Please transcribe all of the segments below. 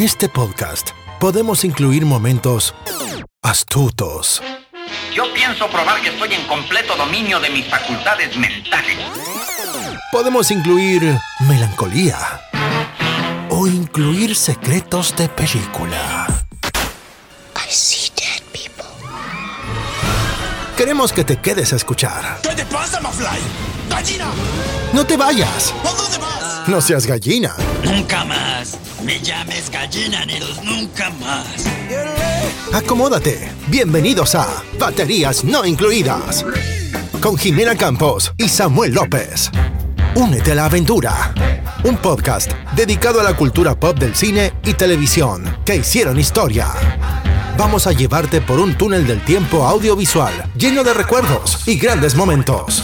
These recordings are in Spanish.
En este podcast podemos incluir momentos astutos, Yo pienso probar que estoy en completo dominio de mis facultades mentales. podemos incluir melancolía o incluir secretos de película. I see dead people. Queremos que te quedes a escuchar. ¿Qué te pasa, Mafly? ¡Gallina! No te vayas, ¿A dónde vas? no seas gallina. Nunca más. Me llames gallina, Neros, nunca más. Acomódate. Bienvenidos a Baterías No Incluidas. Con Jimena Campos y Samuel López. Únete a la aventura. Un podcast dedicado a la cultura pop del cine y televisión que hicieron historia. Vamos a llevarte por un túnel del tiempo audiovisual lleno de recuerdos y grandes momentos.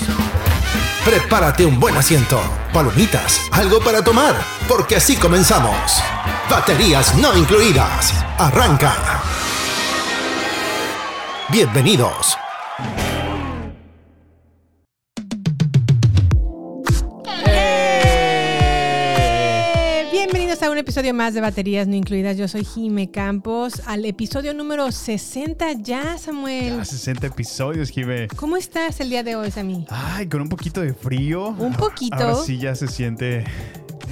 Prepárate un buen asiento, palomitas, algo para tomar, porque así comenzamos. Baterías no incluidas. Arranca. Bienvenidos. Un episodio más de Baterías No Incluidas. Yo soy Jime Campos, al episodio número 60 ya, Samuel. Ya 60 episodios, Jime. ¿Cómo estás el día de hoy, Sammy? Ay, con un poquito de frío. Un poquito. Ahora sí ya se siente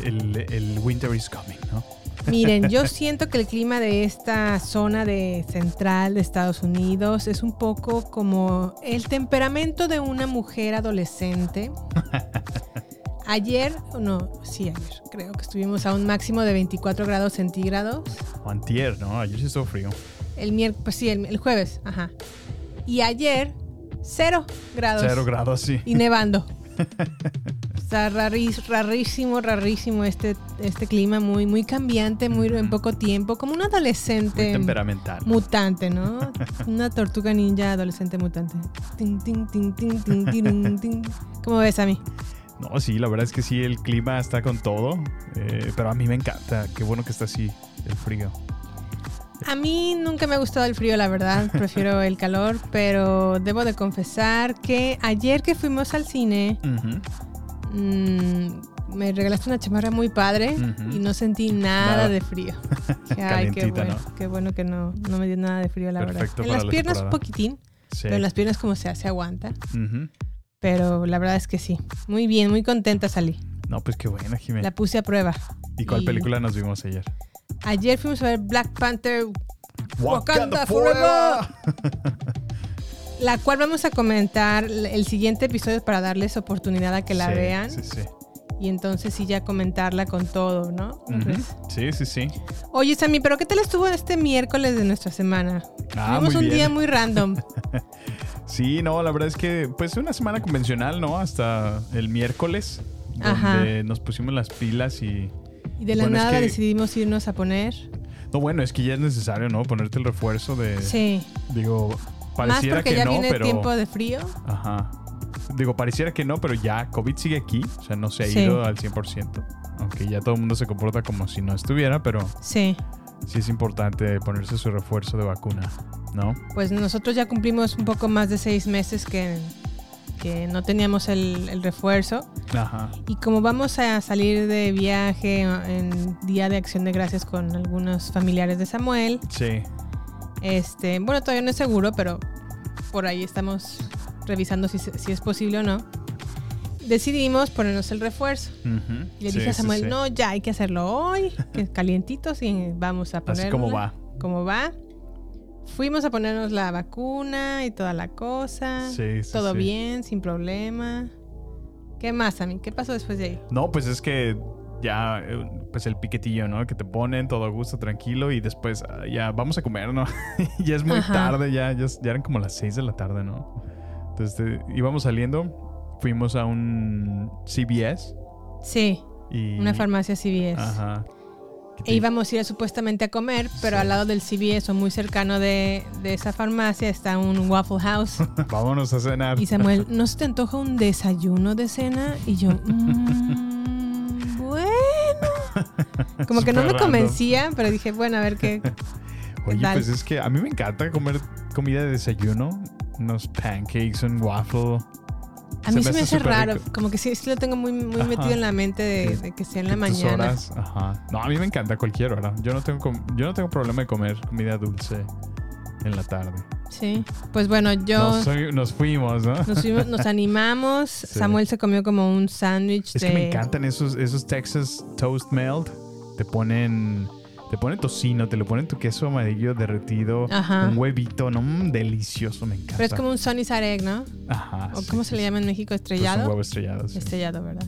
el, el winter is coming, ¿no? Miren, yo siento que el clima de esta zona de central de Estados Unidos es un poco como el temperamento de una mujer adolescente. Ayer, no, sí, ayer, creo que estuvimos a un máximo de 24 grados centígrados. O antier, ¿no? Ayer sí estuvo frío. El miércoles, pues sí, el, el jueves, ajá. Y ayer, cero grados. Cero grados, sí. Y nevando. o sea, raris- rarísimo, rarísimo este, este clima, muy, muy cambiante, muy en poco tiempo, como un Muy adolescente temperamental. mutante, ¿no? Una tortuga ninja adolescente mutante. ¿Cómo ves a mí? No, sí, la verdad es que sí, el clima está con todo. eh, pero a mí me encanta. Qué bueno que está así el frío. A mí nunca me ha gustado el frío, la verdad. Prefiero el calor, pero debo de confesar que ayer que fuimos al cine, mm, me regalaste una chamarra muy padre y no sentí nada, Nada. de frío. Ay, qué bueno, ¿no? qué bueno que no, no me dio nada de frío, la Perfecto verdad. En las la piernas un poquitín, Sí. pero en las piernas como se hace aguanta. Ujú. Pero la verdad es que sí. Muy bien, muy contenta salí. No, pues qué buena, Jimé. La puse a prueba. ¿Y cuál y- película nos vimos ayer? Ayer fuimos a ver Black Panther, Wakanda Wakanda Forever. la cual vamos a comentar el siguiente episodio para darles oportunidad a que la Sí, vean. Sí, sí. Y entonces sí ya comentarla con todo, ¿no? Sí, sí, sí. Oye, Sammy, ¿pero qué tal estuvo este miércoles de nuestra semana? Ah, Tuvimos un bien. día muy random. Sí, no, la verdad es que pues una semana convencional, ¿no? Hasta el miércoles, donde Ajá. nos pusimos las pilas y... Y de la Bueno, es nada que- decidimos irnos a poner. No, bueno, es que ya es necesario, ¿no? Ponerte el refuerzo de... Sí. Digo, Más pareciera porque que ya no, viene pero... tiempo de frío. Ajá. Digo, pareciera que no, pero ya COVID sigue aquí, o sea, no se ha Sí. ido al 100%. Aunque ya todo el mundo se comporta como si no estuviera, pero Sí. Sí es importante ponerse su refuerzo de vacuna, ¿no? Pues nosotros ya cumplimos un poco más de seis meses que, que no teníamos el, el refuerzo. Ajá. Y como vamos a salir de viaje en Día de Acción de Gracias con algunos familiares de Samuel, Sí. este, bueno, todavía no es seguro, pero por ahí estamos revisando si, si es posible o no. Decidimos ponernos el refuerzo. Ujú. Y le Sí, dije a sí, Samuel, sí. no, ya hay que hacerlo hoy, que calientitos y vamos a ponerlo. Así como va. Como va. Fuimos a ponernos la vacuna y toda la cosa. Sí, sí, Todo sí. bien, sin problema. ¿Qué más, Sammy? ¿Qué pasó después de ahí? No, pues es que ya, eh, pues el piquetillo, ¿no? Que te ponen todo a gusto, tranquilo y después ah, ya vamos a comer, ¿no? ya es muy Ajá. tarde, ya, ya, ya eran como las 6 de la tarde, ¿no? Entonces eh, íbamos saliendo, fuimos a un CVS Sí, y... una farmacia CVS. Ajá. E íbamos a ir supuestamente a comer, pero Sí. al lado del CVS o muy cercano de, de esa farmacia está un Waffle House. Vámonos a cenar. Y Samuel, ¿no se te antoja un desayuno de cena? Y yo, "Mm, bueno. Como que no me convencía, pero dije, bueno, a ver qué. Oye, pues es que a mí me encanta comer comida de desayuno. Unos pancakes, un waffle. A mí se me, hace raro, rico. como que sí, sí lo tengo muy, muy Ajá. metido en la mente de, Sí. de que sea en la mañana. horas, ajá. No, a mí me encanta cualquier hora. Yo no tengo yo no tengo problema de comer comida dulce en la tarde. Sí. Pues bueno, yo Nos, nos fuimos, ¿no? nos, fuimos- nos animamos. Samuel se comió como un sándwich Es de. que me encantan esos, esos Texas Toast Melt. Te ponen, te ponen tocino, te le ponen tu queso amarillo derretido, Ajá. un huevito, no, Mm, delicioso, me encanta. Pero es como un sunny side egg, ¿no? Ajá. ¿O sí, cómo sí, se le llama en México? Pues ¿Estrellado? un huevo estrellado, sí. Estrellado, ¿verdad?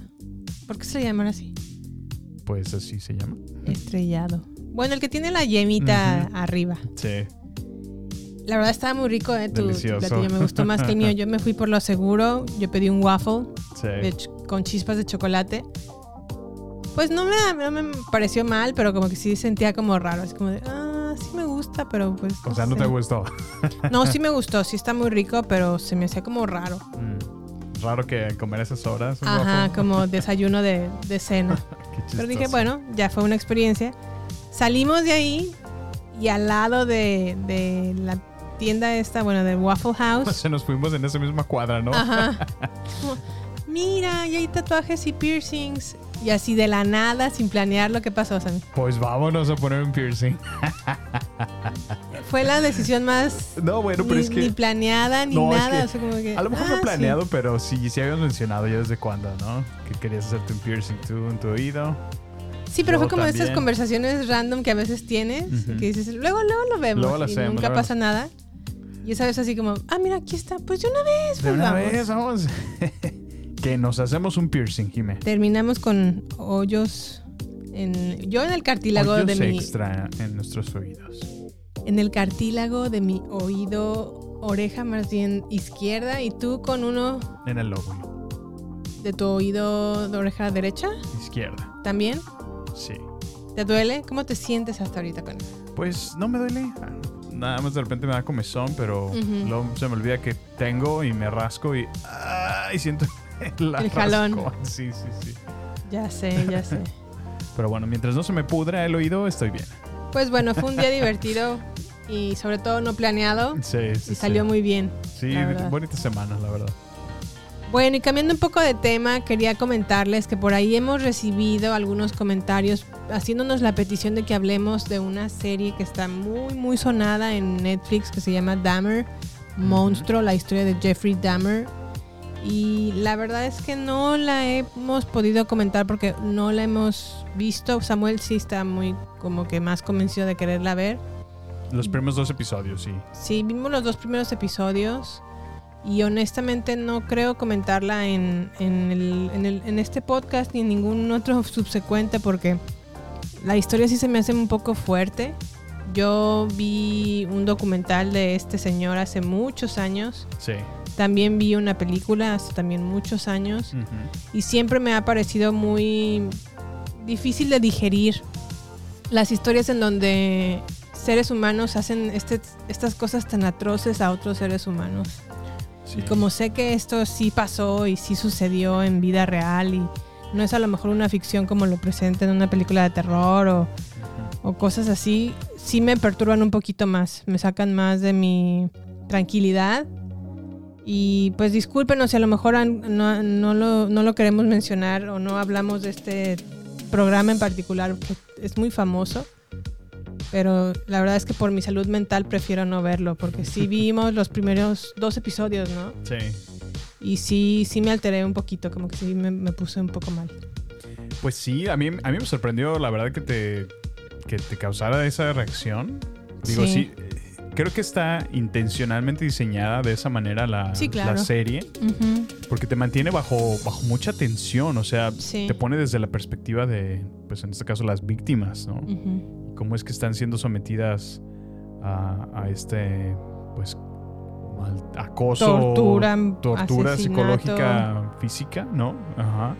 ¿Por qué se le llaman así? Pues así se llama. Estrellado. Bueno, el que tiene la yemita Ujú. arriba. Sí. La verdad estaba muy rico, ¿eh? Tu, tu Delicioso. platillo me gustó más que el mío. Yo me fui por lo seguro. Yo pedí un waffle Sí. de con chispas de chocolate. Pues no me, no me pareció mal, pero como que sí sentía como raro. Así como de, ah, sí me gusta, pero pues. O sea, no sé". te gustó. No, sí me gustó. Sí está muy rico, pero se me hacía como raro. Mm. Raro que comer esas horas. Ajá, como desayuno de, de cena. Pero dije, bueno, ya fue una experiencia. Salimos de ahí y al lado de, de la tienda esta, bueno, de Waffle House. Se nos fuimos en esa misma cuadra, ¿no? Ajá. Como, Mira, y hay tatuajes y piercings. Y así de la nada, sin planear lo que pasó. Sammy. Pues vámonos a poner un piercing. Fue la decisión más No, bueno, pero ni, es que. ni planeada ni No, es nada. que o sea, como que, A lo mejor ah, no sí. planeado, pero sí, sí habíamos mencionado ya desde cuándo, ¿no? Que querías hacerte un piercing tú en tu oído. Sí, pero fue como de esas conversaciones random que a veces tienes. Ujú. Que dices, luego, luego lo vemos. Luego lo y hacemos, nunca luego- pasa nada. Y esa vez así como, ah, mira, aquí está. Pues de una vez, De pues una vamos. vez, vamos. que nos hacemos un piercing, Jimé. Terminamos con hoyos en yo en el cartílago Hoyos de mi extra en nuestros oídos. en el cartílago de mi oído oreja más bien izquierda y tú con uno En el lóbulo. de tu oído de oreja derecha Izquierda. también Sí. te duele cómo te sientes hasta ahorita con eso? Pues no me duele. Nada más de repente me da comezón, pero luego se me olvida que tengo y me rasco y. ¡ah! y siento la El jalón. rascón. Sí, sí, sí. Ya sé, ya sé. Pero bueno, mientras no se me pudra el oído, estoy bien. Pues bueno, fue un día divertido y sobre todo no planeado Sí, sí. y salió sí. muy bien. Sí, bonita semana, la verdad. Bueno, y cambiando un poco de tema, quería comentarles que por ahí hemos recibido algunos comentarios haciéndonos la petición de que hablemos de una serie que está muy, muy sonada en Netflix que se llama Dahmer, Monstruo, la historia de Jeffrey Dahmer. Y la verdad es que no la hemos podido comentar porque no la hemos visto. Samuel sí está muy como que más convencido de quererla ver. Los primeros dos episodios, sí. Sí, vimos los dos primeros episodios y honestamente no creo comentarla en, en, el- en el- en este podcast ni en ningún otro subsecuente porque la historia sí se me hace un poco fuerte. Yo vi un documental de este señor hace muchos años. Sí. También vi una película hace también muchos años. Y siempre me ha parecido muy difícil de digerir las historias en donde seres humanos hacen este- estas cosas tan atroces a otros seres humanos. Sí. Y como sé que esto sí pasó y sí sucedió en vida real y no es a lo mejor una ficción como lo presenta en una película de terror o, o cosas así, sí me perturban un poquito más, me sacan más de mi tranquilidad. Y pues discúlpenos si a lo mejor no, no lo, no lo queremos mencionar o no hablamos de este programa en particular, que es muy famoso. Pero la verdad es que por mi salud mental prefiero no verlo, porque sí vimos los primeros dos episodios, ¿no? Sí. Y sí, sí me alteré un poquito, como que sí me, me puse un poco mal. Pues sí, a mí, a mí me sorprendió, la verdad, que te, que te causara esa reacción. Digo, Sí. sí. Creo que está intencionalmente diseñada de esa manera la, Sí, claro. la serie, porque te mantiene bajo, bajo mucha tensión, o sea, Sí. te pone desde la perspectiva de, pues en este caso, las víctimas, ¿no? Ujú. Cómo es que están siendo sometidas a, a este, pues, mal- acoso, Tortura, tortura asesinato. psicológica, física, ¿no? Ajá.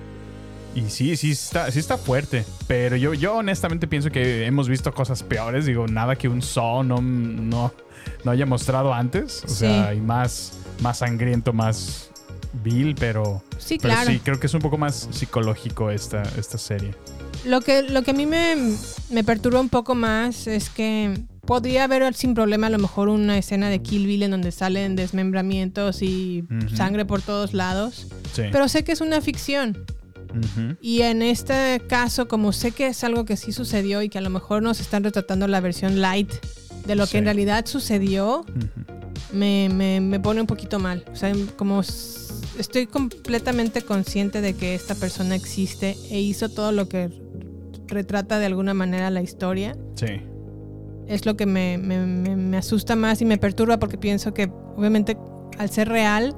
Y sí, sí está, sí está fuerte. Pero yo, yo honestamente pienso que hemos visto cosas peores. Digo, nada que un Saw no, no, no haya mostrado antes. O Sí. sea, y más, más sangriento, más vil, pero, Sí, pero claro. sí, creo que es un poco más psicológico esta, esta serie. Lo que, lo que a mí me, me perturba un poco más es que podría haber sin problema a lo mejor una escena de Kill Bill en donde salen desmembramientos y sangre por todos lados. Sí. Pero sé que es una ficción. Y en este caso, como sé que es algo que sí sucedió y que a lo mejor nos están retratando la versión light de lo que en realidad sucedió, me, me- me pone un poquito mal. O sea, como estoy completamente consciente de que esta persona existe e hizo todo lo que retrata de alguna manera la historia. Sí. Es lo que me- me asusta más y me perturba porque pienso que obviamente al ser real,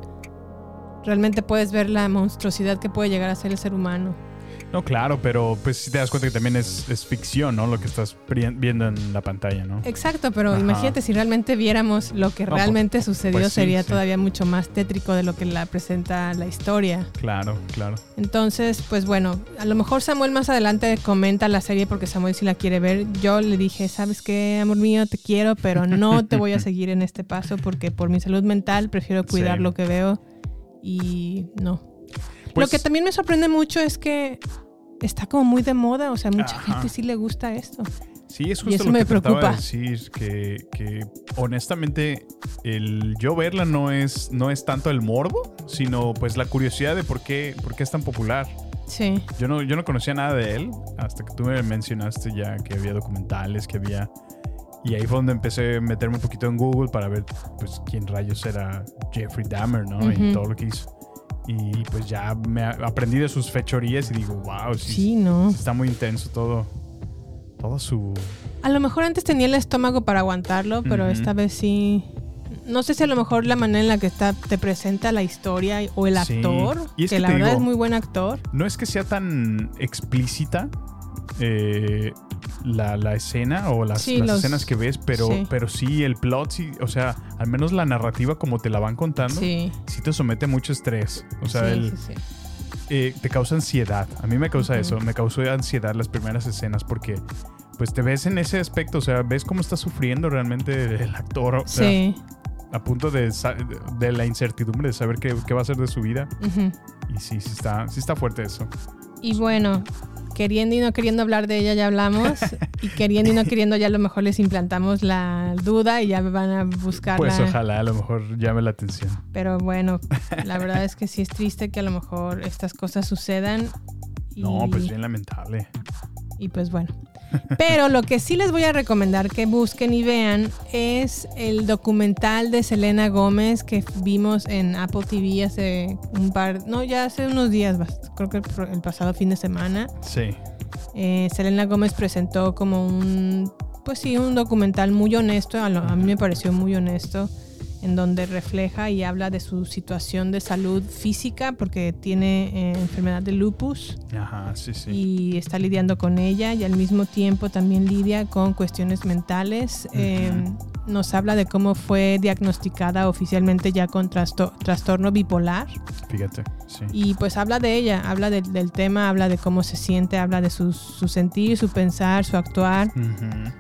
realmente puedes ver la monstruosidad que puede llegar a ser el ser humano. No, claro, pero pues si te das cuenta que también es, es ficción, ¿no? Lo que estás viendo en la pantalla, ¿no? Exacto, pero Ajá. imagínate si realmente viéramos lo que No, realmente sucedió, pues sí, sería sí. todavía mucho más tétrico de lo que la presenta la historia. Claro, claro. Entonces, pues bueno, a lo mejor Samuel más adelante comenta la serie porque Samuel sí la quiere ver. Yo le dije, ¿sabes qué, amor mío? Te quiero, pero no te voy a seguir en este paso porque por mi salud mental prefiero cuidar Sí. lo que veo y no. Lo Pues- que también me sorprende mucho es que está como muy de moda, o sea, mucha Ajá. gente sí le gusta esto. Sí, es Y justo eso lo me que trataba de preocupa. decir, que, que honestamente el yo verla no es, no es tanto el morbo, sino pues la curiosidad de por qué, por qué es tan popular. Sí. Yo no, yo no conocía nada de él hasta que tú me mencionaste ya que había documentales, que había... Y ahí fue donde empecé a meterme un poquito en Google para ver pues quién rayos era Jeffrey Dahmer, ¿no? Y Ujú. todo lo que hizo. Y pues ya me aprendí de sus fechorías y digo, wow, sí, Sí, no. está muy intenso todo. Todo su... A lo mejor antes tenía el estómago para aguantarlo, pero esta vez sí. No sé si a lo mejor la manera en la que está, te presenta la historia o el Sí. actor, Y es que, que la verdad digo- es muy buen actor. No es que sea tan explícita eh, la, la escena o las, Sí, las los- escenas que ves, pero sí. pero sí el plot, sí, o sea, al menos la narrativa como te la van contando, sí, Sí. te somete a mucho estrés. O sea, el- eh, te causa ansiedad. A mí me causa eso, me causó ansiedad las primeras escenas porque pues te ves en ese aspecto, o sea, ves cómo está sufriendo realmente el actor, o sea, Sí. a punto de, de la incertidumbre de saber qué, qué va a hacer de su vida. Y sí, sí está, sí está fuerte eso. Y bueno, queriendo y no queriendo hablar de ella ya hablamos. y queriendo y no queriendo ya a lo mejor les implantamos la duda y ya van a buscarla. Pues ojalá a lo mejor llame la atención. Pero bueno, la verdad es que sí es triste que a lo mejor estas cosas sucedan. Y, No, pues bien lamentable. y pues bueno. Pero lo que sí les voy a recomendar que busquen y vean es el documental de Selena Gómez que vimos en Apple TV hace un par, no, ya hace unos días, creo que el pasado fin de semana. Sí. Eh, Selena Gómez presentó como un, pues sí, un documental muy honesto, a, lo- a mí me pareció muy honesto, en donde refleja y habla de su situación de salud física, porque tiene eh, enfermedad de lupus Ajá, sí, sí. y está lidiando con ella y al mismo tiempo también lidia con cuestiones mentales. Eh, nos habla de cómo fue diagnosticada oficialmente ya con trasto- trastorno bipolar. Fíjate, sí. Y pues habla de ella, habla de- del tema, habla de cómo se siente, habla de su, su sentir, su pensar, su actuar,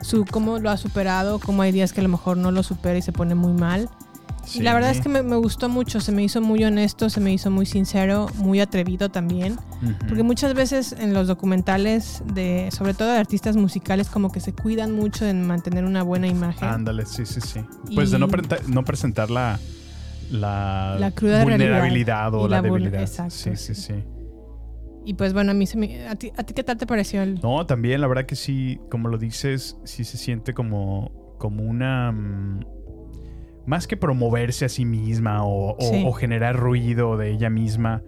su cómo lo ha superado, cómo hay días que a lo mejor no lo supera y se pone muy mal. Sí. Y la verdad es que me, me gustó mucho, se me hizo muy honesto, se me hizo muy sincero, muy atrevido también. Porque muchas veces en los documentales, de, sobre todo de artistas musicales, como que se cuidan mucho en mantener una buena imagen. Ándale, sí, sí, sí. Pues de no, presentar la, la, La cruda vulnerabilidad o la, debilidad. exacto, sí, sí, sí. sí. Y pues bueno, a mí se me... ¿A ti, a ti qué tal te pareció el...? No, también la verdad que sí, como lo dices, sí se siente como, como una... mm, más que promoverse a sí misma o, o- Sí. o generar ruido de ella misma,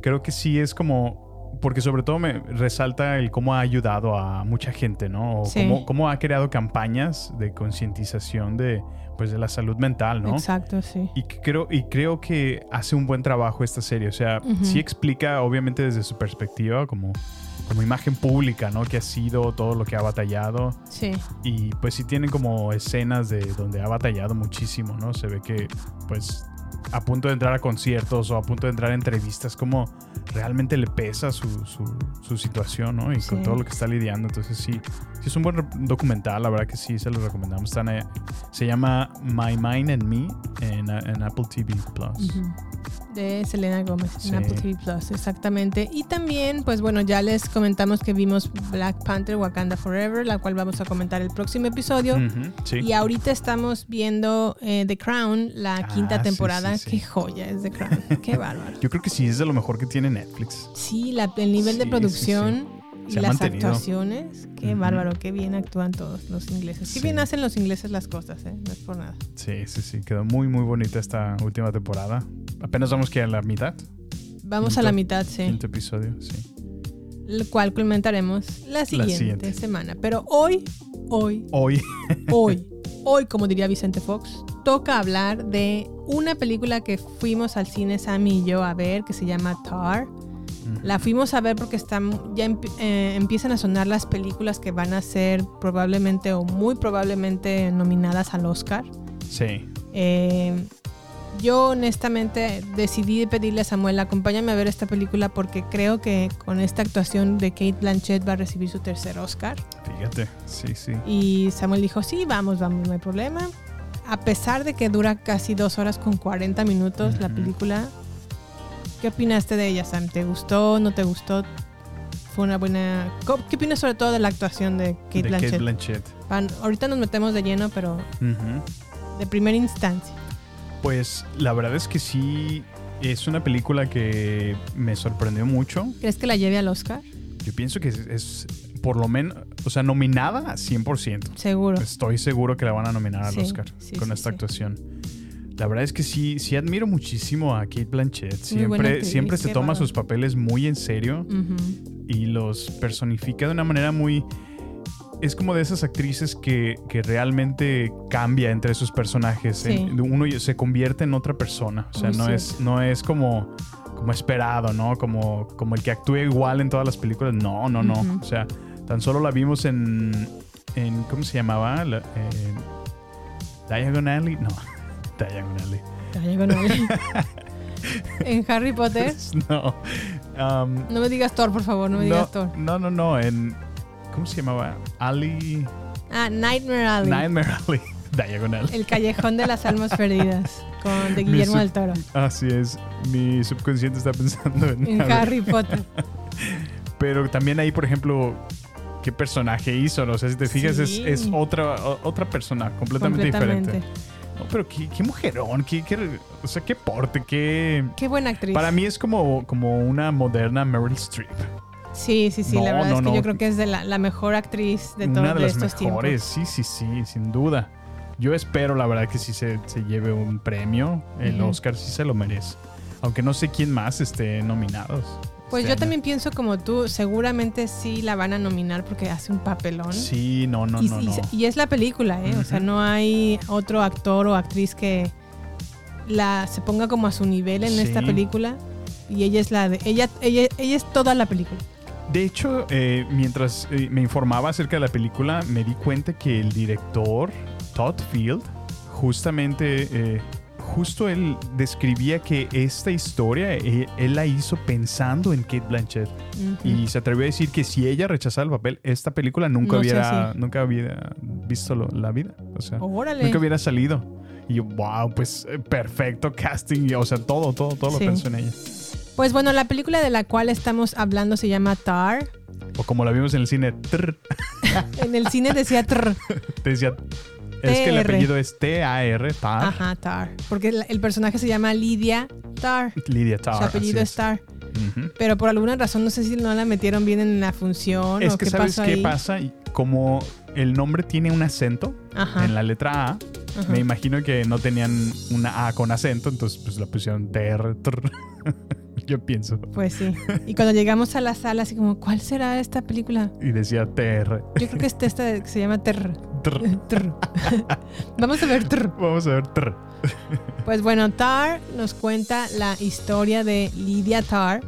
creo que sí es como... Porque sobre todo me resalta el cómo ha ayudado a mucha gente, ¿no? O Sí. cómo, cómo ha creado campañas de concientización de, pues, de la salud mental, ¿no? Exacto, sí. Y creo, y creo que hace un buen trabajo esta serie. O sea, sí explica, obviamente, desde su perspectiva, como, como imagen pública, ¿no? Que ha sido todo lo que ha batallado. Sí, Y pues sí tienen como escenas de donde ha batallado muchísimo, ¿no? Se ve que, pues, a punto de entrar a conciertos o a punto de entrar a entrevistas, como realmente le pesa su, su, su situación, ¿no? Y Sí. con todo lo que está lidiando. Entonces sí, Sí, es un buen documental, la verdad que sí, se lo recomendamos. Están, eh, se llama My Mind and Me en, en Apple TV Plus. De Selena Gómez Sí. en Apple TV Plus, exactamente. Y también, pues bueno, ya les comentamos que vimos Black Panther Wakanda Forever, la cual vamos a comentar el próximo episodio. Sí. Y ahorita estamos viendo eh, The Crown, la Ah, quinta temporada. sí. Qué joya es The Crown. Qué bárbaro. Yo creo que sí es de lo mejor que tiene Netflix. Sí, la- el nivel de producción y las mantenido. actuaciones. Qué Ujú. bárbaro, qué bien actúan todos los ingleses. Qué Sí. bien hacen los ingleses las cosas, ¿eh? No es por nada. Sí, sí, sí. Quedó muy, muy bonita esta última temporada. Apenas vamos que a la mitad. Vamos Quinto- a la mitad, sí. Quinto episodio, sí. El cual comentaremos la siguiente, siguiente. semana. Pero hoy, hoy, Hoy. hoy, hoy, como diría Vicente Fox, toca hablar de una película que fuimos al cine Sammy y yo a ver que se llama Tar. La fuimos a ver porque están, ya eh, empiezan a sonar las películas que van a ser probablemente o muy probablemente nominadas al Oscar. Sí. Eh, yo honestamente decidí pedirle a Samuel, acompáñame a ver esta película porque creo que con esta actuación de Kate Blanchett va a recibir su tercer Oscar. Fíjate. Sí, sí. Y Samuel dijo, sí, vamos, vamos, no hay problema. A pesar de que dura casi dos horas con 40 minutos la Ujú. película, ¿qué opinaste de ella, Sam? ¿Te gustó? ¿No te gustó? Fue una buena... ¿Qué opinas sobre todo de la actuación de Kate de Blanchett? Kate Blanchett. Van- ahorita nos metemos de lleno, pero de primera instancia. Pues la verdad es que sí. Es una película que me sorprendió mucho. ¿Crees que la lleve al Oscar? Yo pienso que es, es por lo menos, o sea, nominada 100%. Seguro. Estoy seguro que la van a nominar al Sí, Oscar sí, con sí, esta sí. actuación. La verdad es que sí, sí admiro muchísimo a Kate Blanchett. Siempre, siempre se toma sus papeles muy en serio y los personifica de una manera muy... Es como de esas actrices que, que realmente cambia entre sus personajes. Sí. En- Uno se convierte en otra persona. O sea, Muy no cierto. es, no es como, como esperado, ¿no? Como, como el que actúa igual en todas las películas. No, no, no. O sea, tan solo la vimos en... en ¿Cómo se llamaba? La- eh, Diagon Alley. No, Diagon Alley. Diagonal. en Harry Potter. No. Um, No me digas Thor, por favor, no me no, digas Thor. no, no, no. En, ¿Cómo se llamaba? Alley... Ah, Nightmare Alley. Nightmare Alley. Diagonal. El callejón de las almas perdidas. Con de Guillermo del Toro. Así es. Mi subconsciente está pensando en, En Harry Potter. Pero también ahí, por ejemplo, ¿qué personaje hizo? No sé si te fijas, es, Sí. es otra, o- otra persona completamente, Completamente. diferente. No, pero qué, qué mujerón, qué, qué- o sea, qué porte, qué... Qué buena actriz. Para mí es como, como una moderna Meryl Streep. Sí, sí, sí. No, la verdad no, es que no. yo creo que es de la, la mejor actriz de todos de estos mejores, tiempos. sí, sí, sí, sin duda. Yo espero, la verdad, que sí se, se lleve un premio. El. Oscar sí se lo merece. Aunque no sé quién más esté nominados. Pues este yo año. también pienso como tú, seguramente sí la van a nominar porque hace un papelón. Sí, no, no, y, no, y- no. y es la película, ¿eh? O sea, no hay otro actor o actriz que la se ponga como a su nivel en esta película. Y ella es la de. Ella, ella, ella es toda la película. De hecho, eh, mientras eh, me informaba acerca de la película, me di cuenta que el director, Todd Field, justamente, eh, justo él describía que esta historia eh, él, la hizo pensando en Kate Blanchett. Y se atrevió a decir que si ella rechazaba el papel, esta película nunca, No hubiera, nunca hubiera visto lo- la vida. O sea, Órale. nunca hubiera salido. Y yo, wow, pues eh, perfecto casting. O sea, todo, todo, todo Sí. lo pensó en ella. Pues bueno, la película de la cual estamos hablando se llama Tar. O como la vimos en el cine, trr, En el cine decía te decía. Es que el apellido es T-A-R, Tar. Ajá, Tar. Porque el, el personaje se llama Lidia Tar. Lidia Tar. Su apellido es Tar. Pero por alguna razón no sé si no la metieron bien en la función Es o que qué sabes pasó qué ahí. pasa, como el nombre tiene un acento Ajá. en la letra A, Ajá. me imagino que no tenían una A con acento, entonces pues la pusieron TR. Yo pienso. Pues sí. Y cuando llegamos a la sala, así como, ¿cuál será esta película? Y decía TR. Yo creo que es esta que se llama. Ter. Vamos a ver Ter. Vamos a ver. trr. Pues bueno, Tar nos cuenta la historia de Lydia Tar,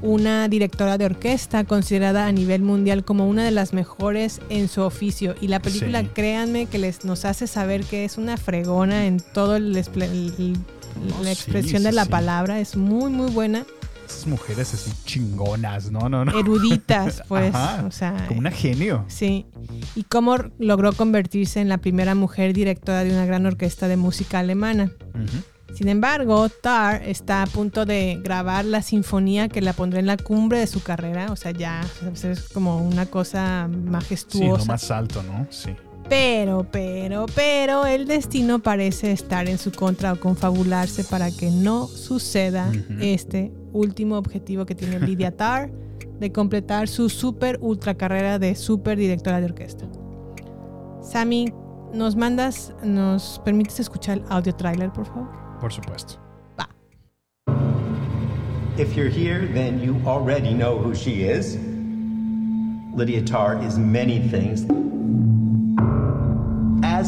una directora de orquesta considerada a nivel mundial como una de las mejores en su oficio. Y la película, Sí. créanme, que les, nos hace saber que es una fregona en todo el, la sí, expresión sí, de la sí. palabra. Es muy, muy buena. Esas mujeres así chingonas, ¿no? No, no. Eruditas, pues. Ajá, o sea, Como una genio. Sí. Y cómo logró convertirse en la primera mujer directora de una gran orquesta de música alemana. Sin embargo, Tar está a punto de grabar la sinfonía que la pondrá en la cumbre de su carrera. O sea, ya es como una cosa Sí, majestuosa. lo más alto, ¿no? Sí. Pero, pero, pero el destino parece estar en su contra o confabularse para que no suceda este último objetivo que tiene Lydia Tarr de completar su super ultra carrera de super directora de orquesta. Sammy, ¿nos mandas, nos permites escuchar el audio trailer, por favor? Por supuesto. If you're here, then you already know who she is. Lydia Tarr is many things.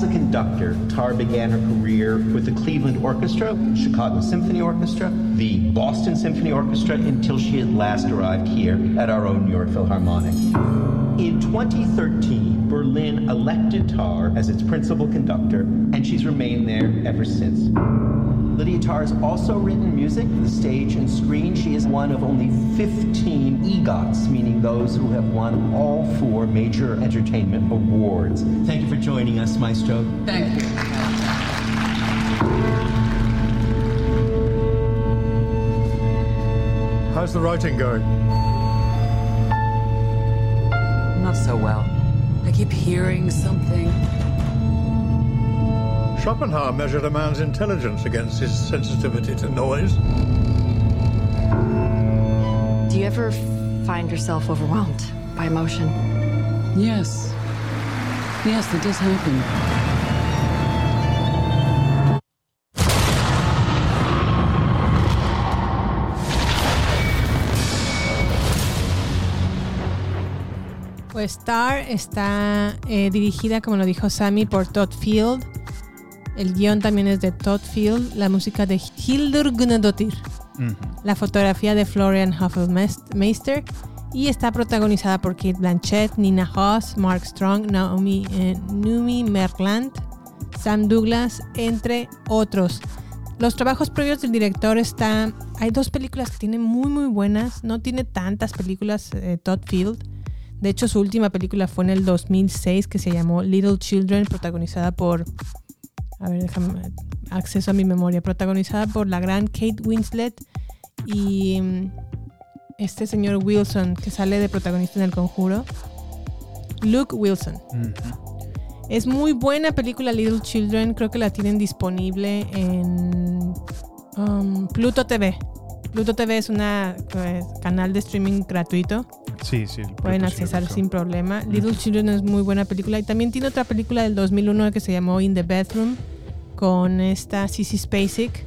As a conductor, Tar began her career with the Cleveland Orchestra, Chicago Symphony Orchestra, the Boston Symphony Orchestra, until she at last arrived here at our own New York Philharmonic. In 2013, Berlin elected Tar as its principal conductor, and she's remained there ever since. Lydia Tarr has also written music for the stage and screen. She is one of only 15 EGOTs, meaning those who have won all four major entertainment awards. Thank you for joining us, Maestro. Thank you. How's the writing going? Not so well. I keep hearing something. Schopenhauer measured a man's intelligence against his sensitivity to noise. Do you ever find yourself overwhelmed by emotion? Yes. Yes, that does happen. Pues Star está eh, dirigida, como lo dijo Sammy, por Todd Field. El guion también es de Todd Field, la música de Hildur Gunnadottir, la fotografía de Florian Hoffelmeister y está protagonizada por Kate Blanchett, Nina Hoss, Mark Strong, Naomi eh, Numi Merkland, Sam Douglas, entre otros. Los trabajos previos del director está. Hay dos películas que tienen muy muy buenas. No tiene tantas películas eh, Todd Field. De hecho, su última película fue en el 2006 que se llamó Little Children, protagonizada por. A ver, déjame. Acceso a mi memoria. Protagonizada por la gran Kate Winslet y mm, este señor Wilson que sale de protagonista en El Conjuro. Luke Wilson. Es muy buena película Little Children. Creo que la tienen disponible en um, Pluto TV. Pluto TV es un canal de streaming gratuito. Sí, sí. Pueden sí accesar sin problema. Little Children es muy buena película. Y también tiene otra película del 2001 que se llamó In the Bedroom con esta Sissy Spacek.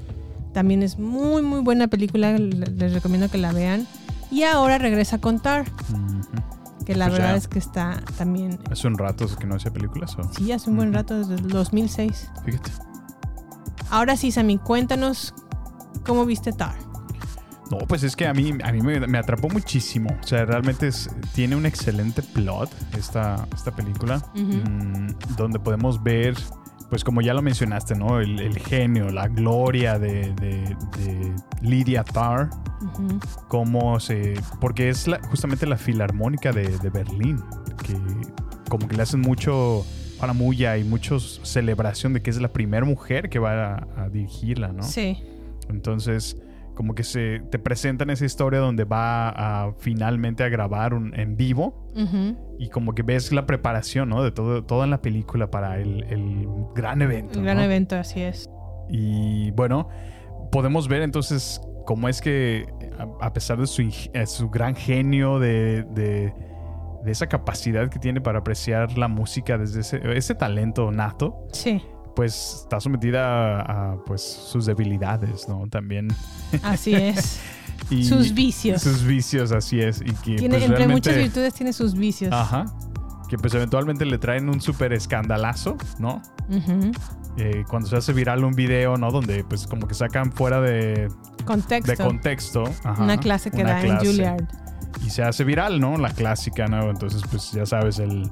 También es muy, muy buena película. le- Les recomiendo que la vean. Y ahora regresa a contar. Que la Pues verdad es que está también. Hace un rato que no hacía películas. ¿o? Sí, hace un buen rato, desde el 2006. Fíjate. Ahora sí, Sammy, cuéntanos cómo viste Tar. No, pues es que a mí, a mí me, me atrapó muchísimo. O sea, realmente es- tiene un excelente plot esta, esta película. Mm, donde podemos ver, pues como ya lo mencionaste, ¿no? El, el genio, la gloria de, de- de Lydia Tarr. Cómo se... Porque es la- justamente la filarmónica de, de Berlín. Que como que le hacen mucho paramulla y mucho celebración de que es la primera mujer que va a, a dirigirla, ¿no? Sí. Entonces, como que se te presentan esa historia donde va a finalmente a grabar un, en vivo y como que ves la preparación, ¿no? De todo, en la película para el, el gran evento. El gran ¿no? evento, así es. Y bueno, podemos ver entonces cómo es que a, a pesar de su, eh, su gran genio, de, de- de esa capacidad que tiene para apreciar la música desde ese, ese talento nato, Sí, pues está sometida a, a, pues sus debilidades, ¿no? También. así es. Y- Sus vicios. Sus vicios, así es. Y que Tiene, pues, entre muchas virtudes tiene sus vicios. Ajá. Que pues eventualmente le traen un súper escandalazo, ¿no? Eh, cuando se hace viral un video, ¿no? Donde pues como que sacan fuera de, Contexto. de contexto. ajá, Una clase que una da en. Juilliard. Y se hace viral, ¿no? La clásica, ¿no? Entonces pues ya sabes, el,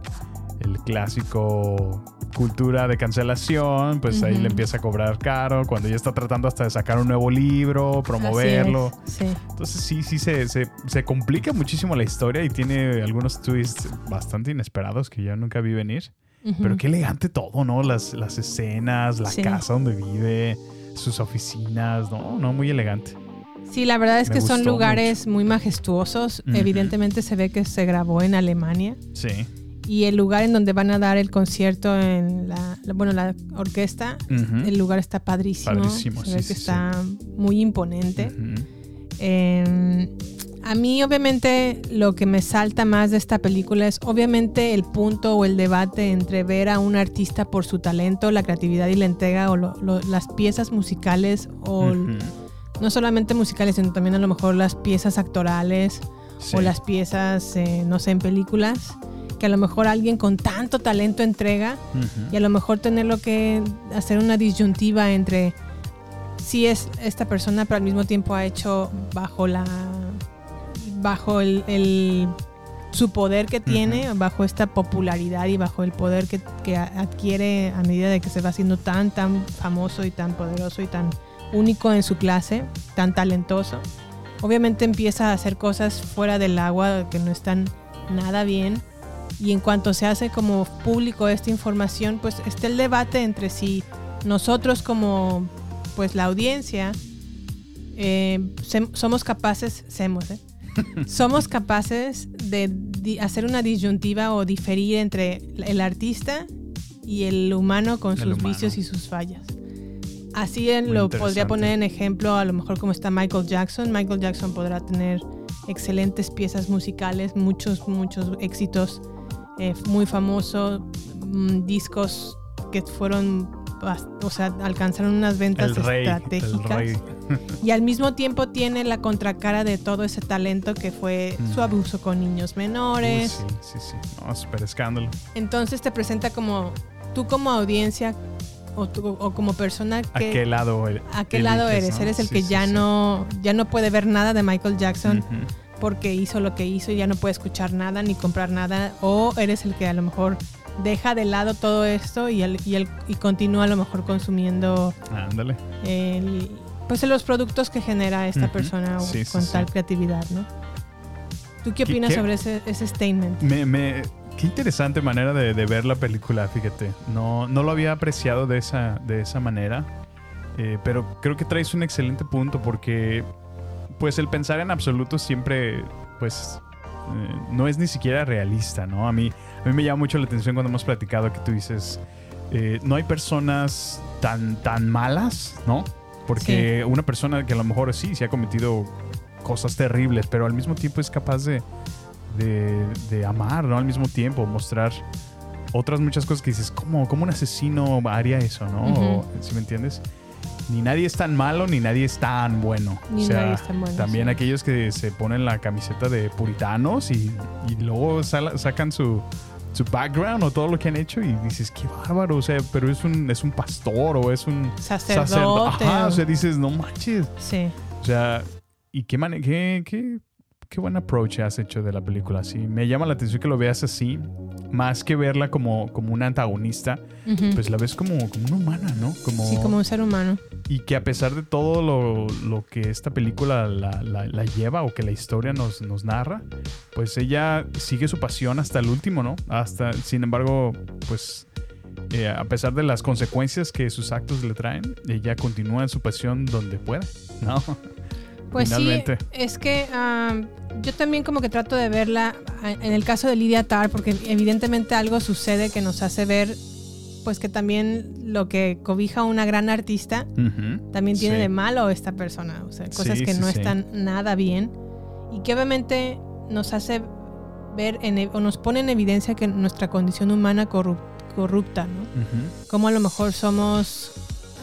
el clásico cultura de cancelación, pues ahí le empieza a cobrar caro, cuando ya está tratando hasta de sacar un nuevo libro, promoverlo. Sí. Entonces sí, sí, se, se, se complica muchísimo la historia y tiene algunos twists bastante inesperados que yo nunca vi venir. Pero qué elegante todo, ¿no? Las, las escenas, la Sí. casa donde vive, sus oficinas, no, no, muy elegante. Sí, la verdad es Me que son lugares muy majestuosos. Evidentemente se ve que se grabó en Alemania. Sí. Y el lugar en donde van a dar el concierto en la, bueno, la orquesta, el lugar está padrísimo. Padrísimo, se ve sí, que sí, está muy imponente. Eh, a mí obviamente lo que me salta más de esta película es obviamente el punto o el debate entre ver a un artista por su talento, la creatividad y la entrega o lo- lo- las piezas musicales o no solamente musicales, sino también a lo mejor las piezas actorales o las piezas, eh, no sé, en películas, que a lo mejor alguien con tanto talento entrega y a lo mejor tenerlo que hacer una disyuntiva entre si es esta persona, pero al mismo tiempo ha hecho bajo la bajo el, el- su poder que tiene, bajo esta popularidad y bajo el poder que, que adquiere a medida de que se va haciendo tan, tan famoso y tan poderoso y tan único en su clase, tan talentoso. Obviamente empieza a hacer cosas fuera del agua que no están nada bien. Y en cuanto se hace como público esta información, pues está el debate entre si nosotros como pues la audiencia eh, somos capaces, semos, ¿eh? somos capaces de hacer una disyuntiva o diferir entre el artista y el humano con El sus humano. vicios y sus fallas. Así en lo podría poner en ejemplo, a lo mejor como está Michael Jackson. Michael Jackson podrá tener excelentes piezas musicales, muchos, muchos éxitos, eh, muy famosos, mm, discos que fueron, o sea, alcanzaron unas ventas El rey, el estratégicas. rey. Y al mismo tiempo tiene la contracara de todo ese talento que fue su Mm. abuso con niños menores. sí, sí, sí. No, súper escándalo. Entonces te presenta como tú como audiencia o, tú- o como persona ¿A que qué lado e- a qué lado eres. no? Eres el Sí, que sí, ya sí. no ya no puede ver nada de Michael Jackson Ujú. Porque hizo lo que hizo y ya no puede escuchar nada ni comprar nada o eres el que a lo mejor deja de lado todo esto y, el- y, el- y continúa a lo mejor consumiendo Ándale. el- pues los productos que genera esta persona Sí, con sí. tal creatividad, ¿no? ¿Tú qué ¿Qué- opinas qué? sobre ese, ese statement? Me, me- qué interesante manera de, de ver la película, fíjate. No, no lo había apreciado de esa, de esa manera. eh, pero creo que traes un excelente punto porque pues el pensar en absoluto siempre pues eh, no es ni siquiera realista, ¿no? A mí, a mí me llama mucho la atención cuando hemos platicado que tú dices, eh, no hay personas tan, tan malas, ¿no? Porque una persona que a lo mejor sí, se ha cometido cosas terribles, pero al mismo tiempo es capaz de, de, de amar, ¿no? Al mismo tiempo, mostrar otras muchas cosas que dices, ¿cómo, cómo un asesino haría eso, no? Ujú. ¿Sí me entiendes? Ni nadie es tan malo, ni nadie es tan bueno. Ni o sea, nadie es tan bueno, también sí. aquellos que se ponen la camiseta de puritanos y, y luego sacan su, su background o todo lo que han hecho y dices, qué bárbaro, o sea, pero es un, es un pastor o es un Sacerdote. Ajá, o- sea, dices, no manches. Sí. O sea, y qué, mane- qué, qué, qué buen approach has hecho de la película. Sí, me llama la atención que lo veas así, más que verla como, como una antagonista, Ujú. pues la ves como, como una humana, ¿no? Como, Sí, como un ser humano. Y que a pesar de todo lo, lo que esta película la, la- la lleva o que la historia nos, nos narra, pues ella sigue su pasión hasta el último, ¿no? Hasta, sin embargo, pues eh, a pesar de las consecuencias que sus actos le traen, ella continúa en su pasión donde pueda, ¿no? Pues Finalmente. sí, es que am, yo también como que trato de verla en el caso de Lidia Tar, porque evidentemente algo sucede que nos hace ver, pues que también lo que cobija una gran artista también tiene sí. de malo esta persona, o sea, cosas Sí, que sí, no están nada bien y que obviamente nos hace ver en e- o nos pone en evidencia que nuestra condición humana corrup- corrupta, ¿no? Como a lo mejor somos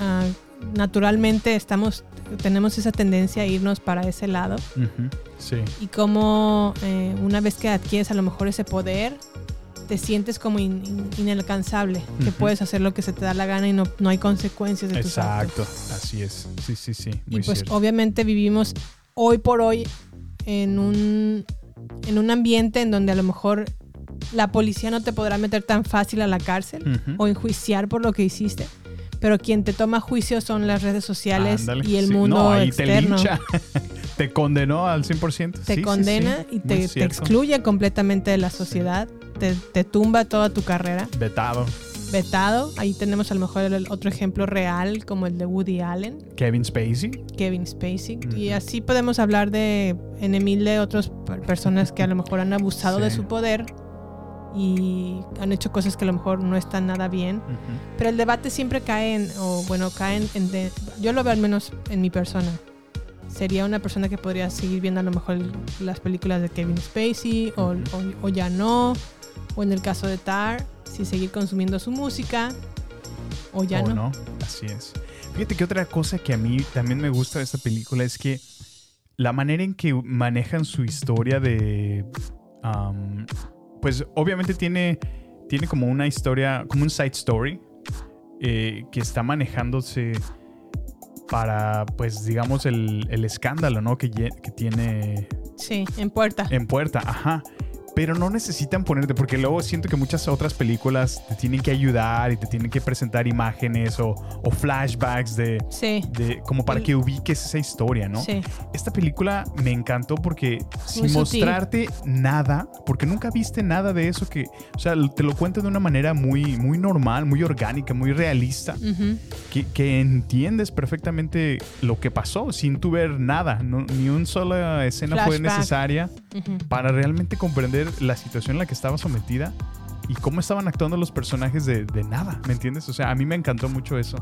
ah, naturalmente estamos tenemos esa tendencia a irnos para ese lado Sí. y como eh, una vez que adquieres a lo mejor ese poder te sientes como in- in- inalcanzable, que puedes hacer lo que se te da la gana y no, no hay consecuencias de tus actos. Exacto, así es. Sí, sí, sí. Muy Y pues cierto. obviamente vivimos hoy por hoy en un, en un ambiente en donde a lo mejor la policía no te podrá meter tan fácil a la cárcel o enjuiciar por lo que hiciste. Pero quien te toma juicio son las redes sociales Ándale, y el sí. mundo No, ahí te externo. lincha. te condenó al 100%. te Sí, condena sí. y te, te excluye completamente de la sociedad, te, te tumba toda tu carrera, Vetado. vetado. Ahí tenemos a lo mejor el otro ejemplo real como el de Woody Allen, Kevin Spacey. Kevin Spacey. Y así podemos hablar de en mil de otras per- personas que a lo mejor han abusado de su poder y han hecho cosas que a lo mejor no están nada bien. Pero el debate siempre cae en, o bueno, cae en, en de- yo lo veo al menos en mi persona. Sería una persona que podría seguir viendo a lo mejor las películas de Kevin Spacey o, o- o ya no. O en el caso de Tar, si seguir consumiendo su música o ya no. no. Así es. Fíjate que otra cosa que a mí también me gusta de esta película es que la manera en que manejan su historia de... am, pues obviamente tiene, tiene como una historia, como un side story eh, que está manejándose para, pues digamos, el, el escándalo, ¿no? Que, que tiene Sí, en puerta. en puerta, ajá. Pero no necesitan ponerte, porque luego siento que muchas otras películas te tienen que ayudar y te tienen que presentar imágenes o, o flashbacks de, Sí. de como para que ubiques esa historia, ¿no? Sí. Esta película me encantó porque sin mostrarte nada, porque nunca viste nada de eso que, o sea, te lo cuenta de una manera muy, muy normal, muy orgánica, muy realista, que, que entiendes perfectamente lo que pasó sin tu ver nada, no- ni una sola escena fue Flashback. Para realmente comprender la situación en la que estaba sometida y cómo estaban actuando los personajes de, de nada, ¿me entiendes? O sea, a mí me encantó mucho eso.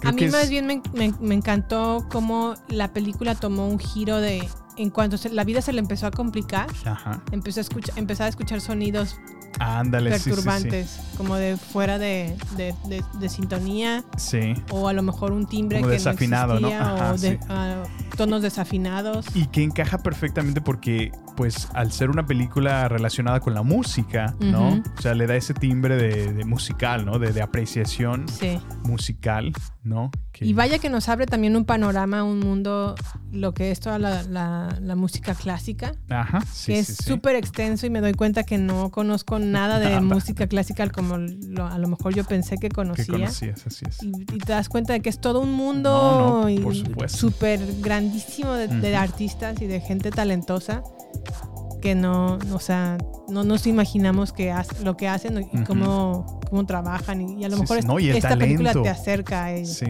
Creo a mí es- más bien me, me- me encantó cómo la película tomó un giro de... En cuanto se- la vida se le empezó a complicar, Ajá. empezó a escuchar, empezaba a escuchar sonidos Ándale, sí, sí, sí. perturbantes, como de fuera de, de- de- de sintonía, Sí. o a lo mejor un timbre Como que desafinado, no ¿no? existía, Ajá, o de- ah, tonos desafinados. Y que encaja perfectamente porque, pues, al ser una película relacionada con la música, ¿no? O sea, le da ese timbre de, musical, ¿no? De, apreciación Sí. musical, ¿no? Que- Y vaya que nos abre también un panorama, un mundo, lo que es toda la, la- la música clásica, Ajá, sí, que es súper extenso y me doy cuenta que no conozco nada de Nada. música clásica como lo- a lo mejor yo pensé que Que conocía. conocías, así es. Y, y te das cuenta de que es todo un mundo No, no, súper grandísimo de, de Ujú. artistas y de gente talentosa que no, o sea, no nos imaginamos que hace- lo que hacen y Ujú. cómo, cómo trabajan y, a lo Sí, mejor sí, no, y esta película talento. te acerca a ellos. Sí,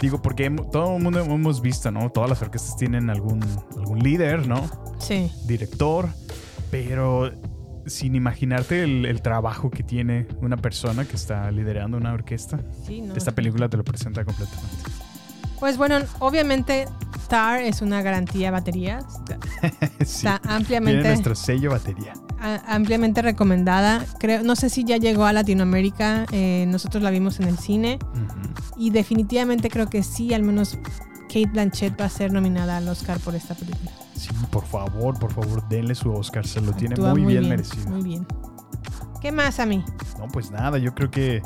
digo, porque todo el mundo hemos visto, ¿no? Todas las orquestas tienen algún, algún líder, ¿no? Sí. Director, pero sin imaginarte el, el trabajo que tiene una persona que está liderando una orquesta. Sí, no, Esta película te lo presenta completamente. Pues bueno, obviamente Tar es una garantía baterías. sí. Está Tiene ampliamente, nuestro sello batería. a- ampliamente recomendada. Creo, no sé si ya llegó a Latinoamérica. eh, nosotros la vimos en el cine. Y definitivamente creo que sí, al menos Kate Blanchett va a ser nominada al Oscar por esta película. Sí, por favor, por favor, denle su Oscar. Se lo tiene Actúa muy, bien, merecido. Muy bien. ¿Qué más a mí? No, pues nada, yo creo que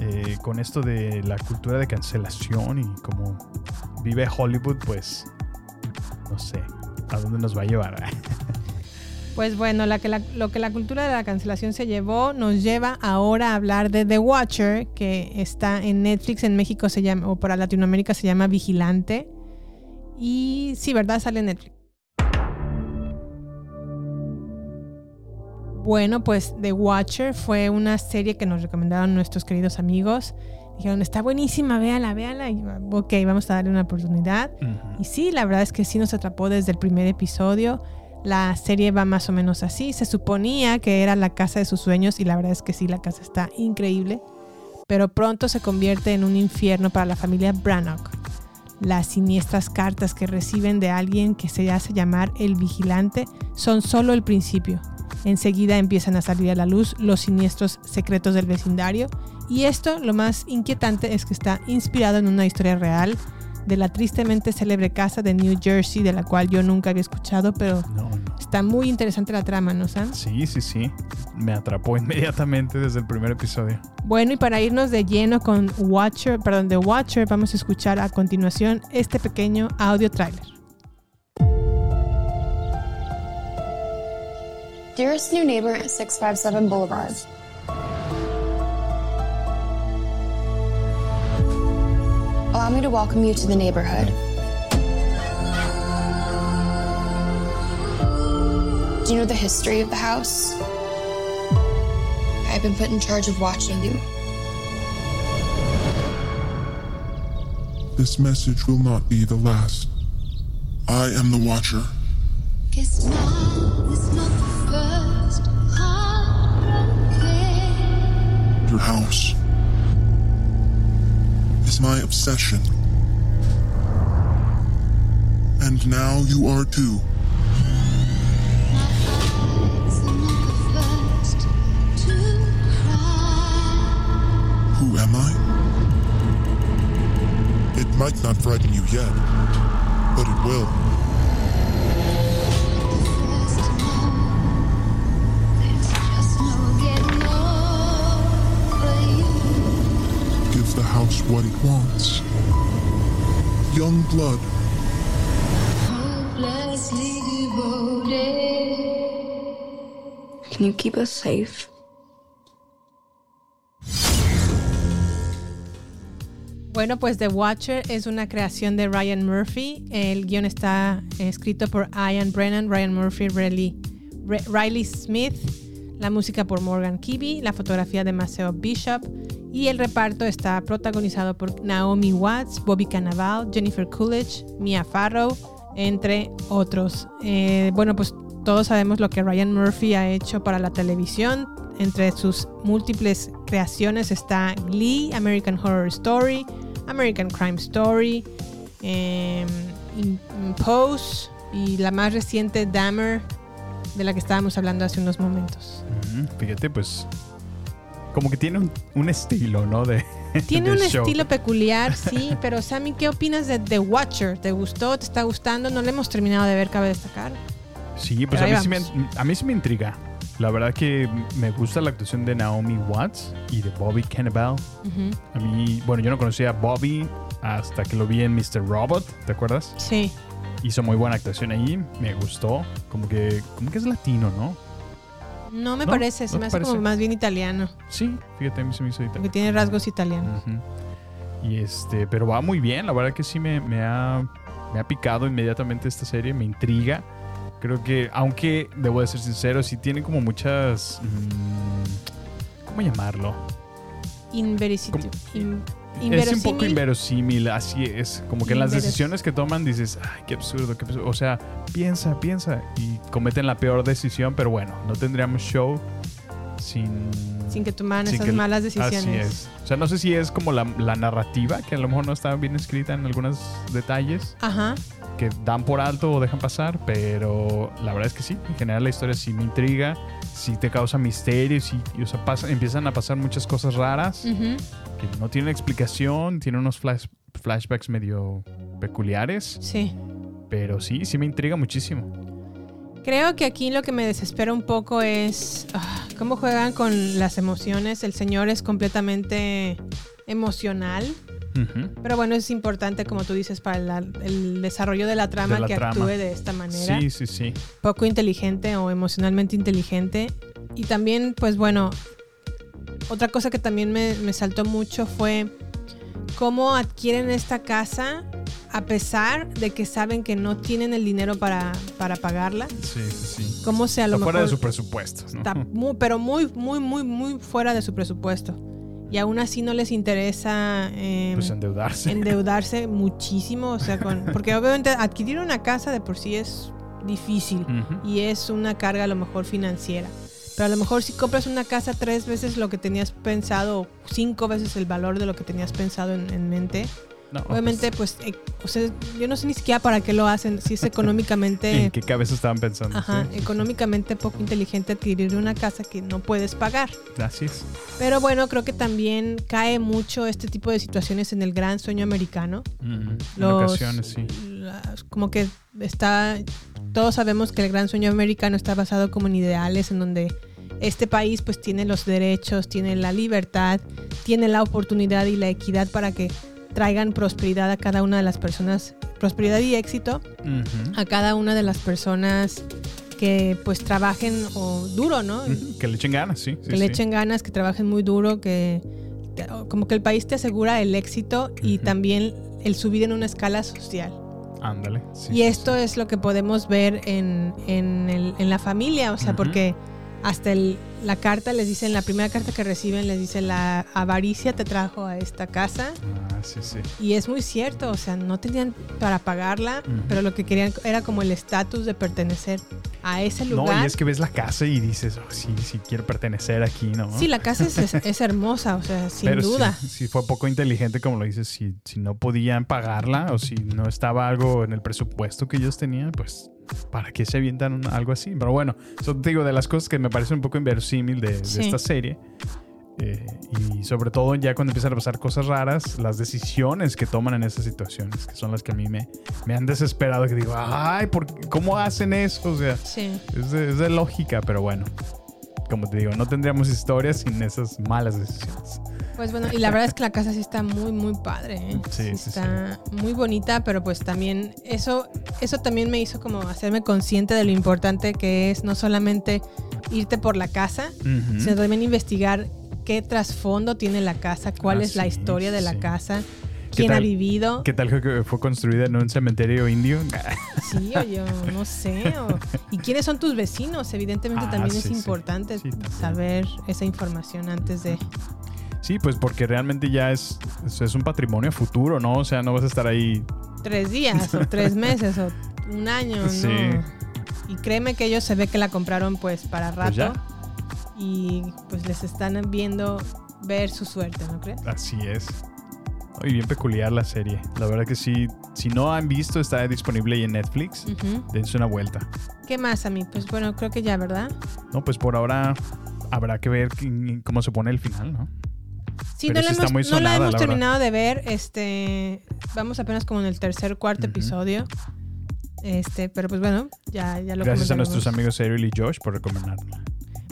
eh, con esto de la cultura de cancelación y cómo vive Hollywood, pues no sé a dónde nos va a llevar. Pues bueno, la que la- lo que la cultura de la cancelación se llevó nos lleva ahora a hablar de The Watcher, que está en Netflix, en México se llama, o para Latinoamérica se llama Vigilante. Y sí, ¿verdad? Sale en Netflix. Bueno, pues The Watcher fue una serie que nos recomendaron nuestros queridos amigos. Dijeron, está buenísima, véala, véala. Y ok, vamos a darle una oportunidad. Y sí, la verdad es que sí nos atrapó desde el primer episodio. La serie va más o menos así. Se suponía que era la casa de sus sueños y la verdad es que sí, la casa está increíble. Pero pronto se convierte en un infierno para la familia Branagh. Las siniestras cartas que reciben de alguien que se hace llamar el vigilante son solo el principio. Enseguida empiezan a salir a la luz los siniestros secretos del vecindario y esto lo más inquietante es que está inspirado en una historia real de la tristemente célebre casa de New Jersey de la cual yo nunca había escuchado, pero está muy interesante la trama, ¿no, Sam? Sí, sí, sí. Me atrapó inmediatamente desde el primer episodio. Bueno, y para irnos de lleno con Watcher, perdón, The Watcher, vamos a escuchar a continuación este pequeño audio trailer. Dearest new neighbor at 657 Boulevard. Allow me to welcome you to the neighborhood. Do you know the history of the house? I've been put in charge of watching you. This message will not be the last. I am the Watcher. Your house is my obsession. And now you are too. Who am I? It might not frighten you yet, but it will. House what it wants. Young blood. Can you keep us safe? Bueno, pues The Watcher es una creación de Ryan Murphy. El guion está escrito por Ian Brennan, Ryan Murphy, Riley, Riley Smith. La música por Morgan Kibbe, la fotografía de Maceo Bishop. Y el reparto está protagonizado por Naomi Watts, Bobby Cannavale, Jennifer Coolidge, Mia Farrow, entre otros. Eh, bueno, pues todos sabemos lo que Ryan Murphy ha hecho para la televisión. Entre sus múltiples creaciones está Glee, American Horror Story, American Crime Story, eh, Pose y la más reciente Dahmer, de la que estábamos hablando hace unos momentos. Fíjate, pues. Como que tiene un, un estilo, ¿no? De, Tiene de un show. estilo peculiar, sí, pero Sammy, ¿qué opinas de The Watcher? ¿Te gustó? ¿Te está gustando? No le hemos terminado de ver, cabe destacar. Sí, pues a mí, sí me, a mí sí me intriga. La verdad que me gusta la actuación de Naomi Watts y de Bobby Cannavale. A mí, bueno, yo no conocía a Bobby hasta que lo vi en Mr. Robot, ¿te acuerdas? Sí. Hizo muy buena actuación ahí, me gustó. Como que, como que es latino, ¿no? No me ¿No? parece, se ¿No me hace como más bien italiano, Sí, fíjate, a mí se me hizo ahorita. porque tiene rasgos italianos. Y este, pero va muy bien, la verdad que sí me, me ha, me ha picado inmediatamente esta serie, me intriga. Creo que, aunque debo de ser sincero, sí tiene como muchas. mm, ¿Cómo llamarlo? Inverosímil. Es un poco inverosímil. así es. Como que en las decisiones que toman dices, ay, qué absurdo, qué absurdo. O sea, piensa, piensa. Y cometen la peor decisión, pero bueno, no tendríamos show sin. Sin que tomaran esas que- malas Así decisiones. es. O sea, no sé si es como la, la narrativa, que a lo mejor no está bien escrita en algunos detalles, Ajá. que dan por alto o dejan pasar, pero la verdad es que sí, en general la historia sí me intriga, sí te causa misterio, sí, y, o sea, pasa- empiezan a pasar muchas cosas raras que no tienen explicación, tienen unos flash- flashbacks medio peculiares, Sí. pero sí, sí me intriga muchísimo. Creo que aquí lo que me desespera un poco es ah, cómo juegan con las emociones. El señor es completamente emocional. Pero bueno, es importante, como tú dices, para la- el desarrollo de la trama De la que trama. actúe de esta manera. Sí, sí, sí. Poco inteligente o emocionalmente inteligente. Y también, pues bueno, otra cosa que también me, me saltó mucho fue cómo adquieren esta casa a pesar de que saben que no tienen el dinero para, para pagarla. Sí, sí. Cómo se a lo Está fuera de mejor su presupuesto. ¿no? está muy, pero muy, muy, muy, muy fuera de su presupuesto. Y aún así no les interesa eh, Pues endeudarse. endeudarse muchísimo. O sea, con, porque obviamente adquirir una casa de por sí es difícil y es una carga a lo mejor financiera. Pero a lo mejor si compras una casa tres veces lo que tenías pensado, o cinco veces el valor de lo que tenías pensado en, en mente, No, obviamente pues, eh, o sea, yo no sé ni siquiera para qué lo hacen, si es económicamente... ¿En qué cabeza estaban pensando? Ajá, Sí, económicamente poco inteligente adquirir una casa que no puedes pagar. Así es. Pero bueno, creo que también cae mucho este tipo de situaciones en el gran sueño americano. En Los- ocasiones, sí. las- como que está, todos sabemos que el gran sueño americano está basado como en ideales en donde este país pues tiene los derechos, tiene la libertad, tiene la oportunidad y la equidad para que traigan prosperidad a cada una de las personas, prosperidad y éxito a cada una de las personas que pues trabajen o duro, ¿no? Que le echen ganas, sí. sí, que le sí. echen ganas, que trabajen muy duro, que te- como que el país te asegura el éxito y también el subir en una escala social. Ándale. sí, y esto es lo que podemos ver en, en, el- en la familia, o sea, porque hasta el- la carta les dicen, la primera carta que reciben les dice, la avaricia te trajo a esta casa. Ah, sí, sí. Y es muy cierto, o sea, no tenían para pagarla, pero lo que querían era como el estatus de pertenecer a ese lugar. No, y es que ves la casa y dices, oh, sí, sí quiero pertenecer aquí, ¿no? Sí, la casa es, es- hermosa, o sea, sin Pero duda. Sí, fue poco inteligente, como lo dices, si, si no podían pagarla o si no estaba algo en el presupuesto que ellos tenían, pues, ¿para qué se avientan algo así? Pero bueno, eso te digo, de las cosas que me parecen un poco inverosímil de, esta serie. eh, y sobre todo ya cuando empiezan a pasar cosas raras, las decisiones que toman en esas situaciones, que son las que a mí me, me han desesperado, que digo, ay, ¿por qué- ¿cómo hacen eso? O sea, Sí. es de, es de lógica, pero bueno, como te digo, no tendríamos historias sin esas malas decisiones. Pues bueno, y la verdad es que la casa sí está muy, muy padre. ¿eh? Sí, sí, está muy bonita, pero pues también eso, eso también me hizo como hacerme consciente de lo importante que es no solamente irte por la casa, sino también investigar qué trasfondo tiene la casa, cuál Ah, es la sí, historia de la sí. casa, ¿Qué quién ha vivido. ¿Qué tal que fue construida en un cementerio indio? Sí, o yo no sé. o- y quiénes son tus vecinos. Evidentemente Ah, también sí, es sí. importante Sí, también. saber esa información antes de... Sí, pues porque realmente ya es, es, un patrimonio futuro, ¿no? O sea, no vas a estar ahí. tres días o tres meses o un año, Sí. ¿no? Y créeme que ellos se ve que la compraron pues para rato Pues y pues les están viendo ver su suerte, ¿no crees? Así es. Y bien peculiar la serie. La verdad que sí, si no han visto, está disponible ahí en Netflix. Ujú. Dense una vuelta. ¿Qué más a mí? Pues bueno, creo que ya, ¿verdad? No, pues por ahora habrá que ver cómo se pone el final, ¿no? Sí, Pero no, la sí hemos, muy no la sonada, hemos la verdad. terminado de ver. Este, vamos apenas como en el tercer, cuarto episodio. Este, pero pues bueno, ya, ya lo Gracias a nuestros amigos Ariel y Josh por recomendarla.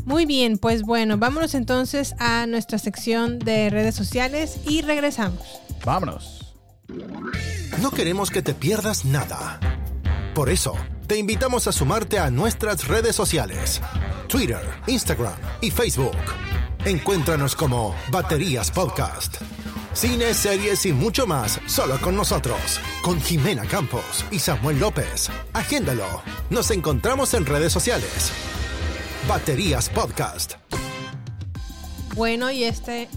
Muy bien, pues bueno, vámonos entonces a nuestra sección de redes sociales y regresamos. Vámonos. No queremos que te pierdas nada. Por eso, te invitamos a sumarte a nuestras redes sociales. Twitter, Instagram y Facebook. Encuéntranos como Baterías Podcast. Cine, series y mucho más solo con nosotros. Con Jimena Campos y Samuel López. Agéndalo. Nos encontramos en redes sociales. Baterías Podcast. Bueno, y este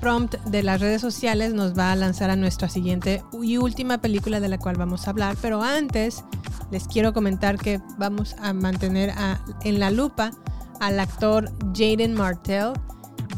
prompt de las redes sociales nos va a lanzar a nuestra siguiente y última película de la cual vamos a hablar. Pero antes, les quiero comentar que vamos a mantener en la lupa al actor Jaden Martell.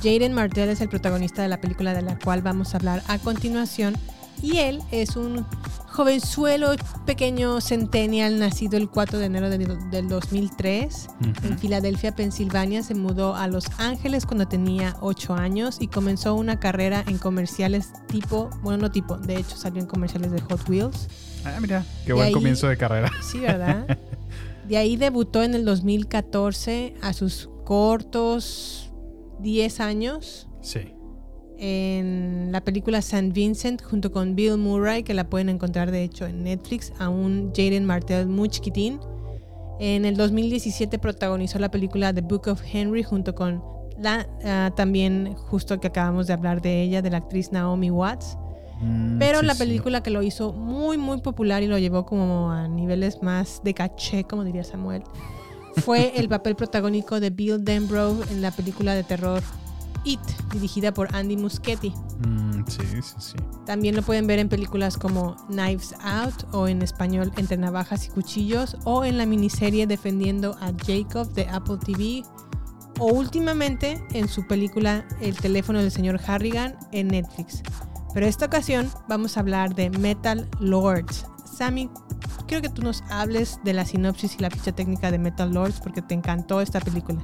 Jaden Martell es el protagonista de la película de la cual vamos a hablar a continuación. Y él es un jovenzuelo pequeño centennial nacido el 4 de enero del, del 2003 Ujú. en Filadelfia, Pensilvania. Se mudó a Los Ángeles cuando tenía 8 años y comenzó una carrera en comerciales tipo, bueno, no tipo, de hecho salió en comerciales de Hot Wheels. Ah, mira, qué De buen ahí- comienzo de carrera. Sí, ¿verdad? De ahí debutó en el 2014 a sus cortos 10 años Sí. en la película St. Vincent junto con Bill Murray, que la pueden encontrar de hecho en Netflix, a un Jaden Martell muy chiquitín. En el 2017 protagonizó la película The Book of Henry junto con la ah, también justo que acabamos de hablar de ella, de la actriz Naomi Watts. Mm, Pero sí, la sí. película que lo hizo muy muy popular y lo llevó como a niveles más de caché, como diría Samuel, fue el papel protagónico de Bill Denbrough en la película de terror It, dirigida por Andy Muschietti. Mm, sí, sí, sí. También lo pueden ver en películas como Knives Out o en español Entre Navajas y Cuchillos o en la miniserie Defendiendo a Jacob de Apple TV o últimamente en su película El teléfono del señor Harrigan en Netflix. Pero esta ocasión vamos a hablar de Metal Lords. Sammy, quiero que tú nos hables de la sinopsis y la ficha técnica de Metal Lords porque te encantó esta película.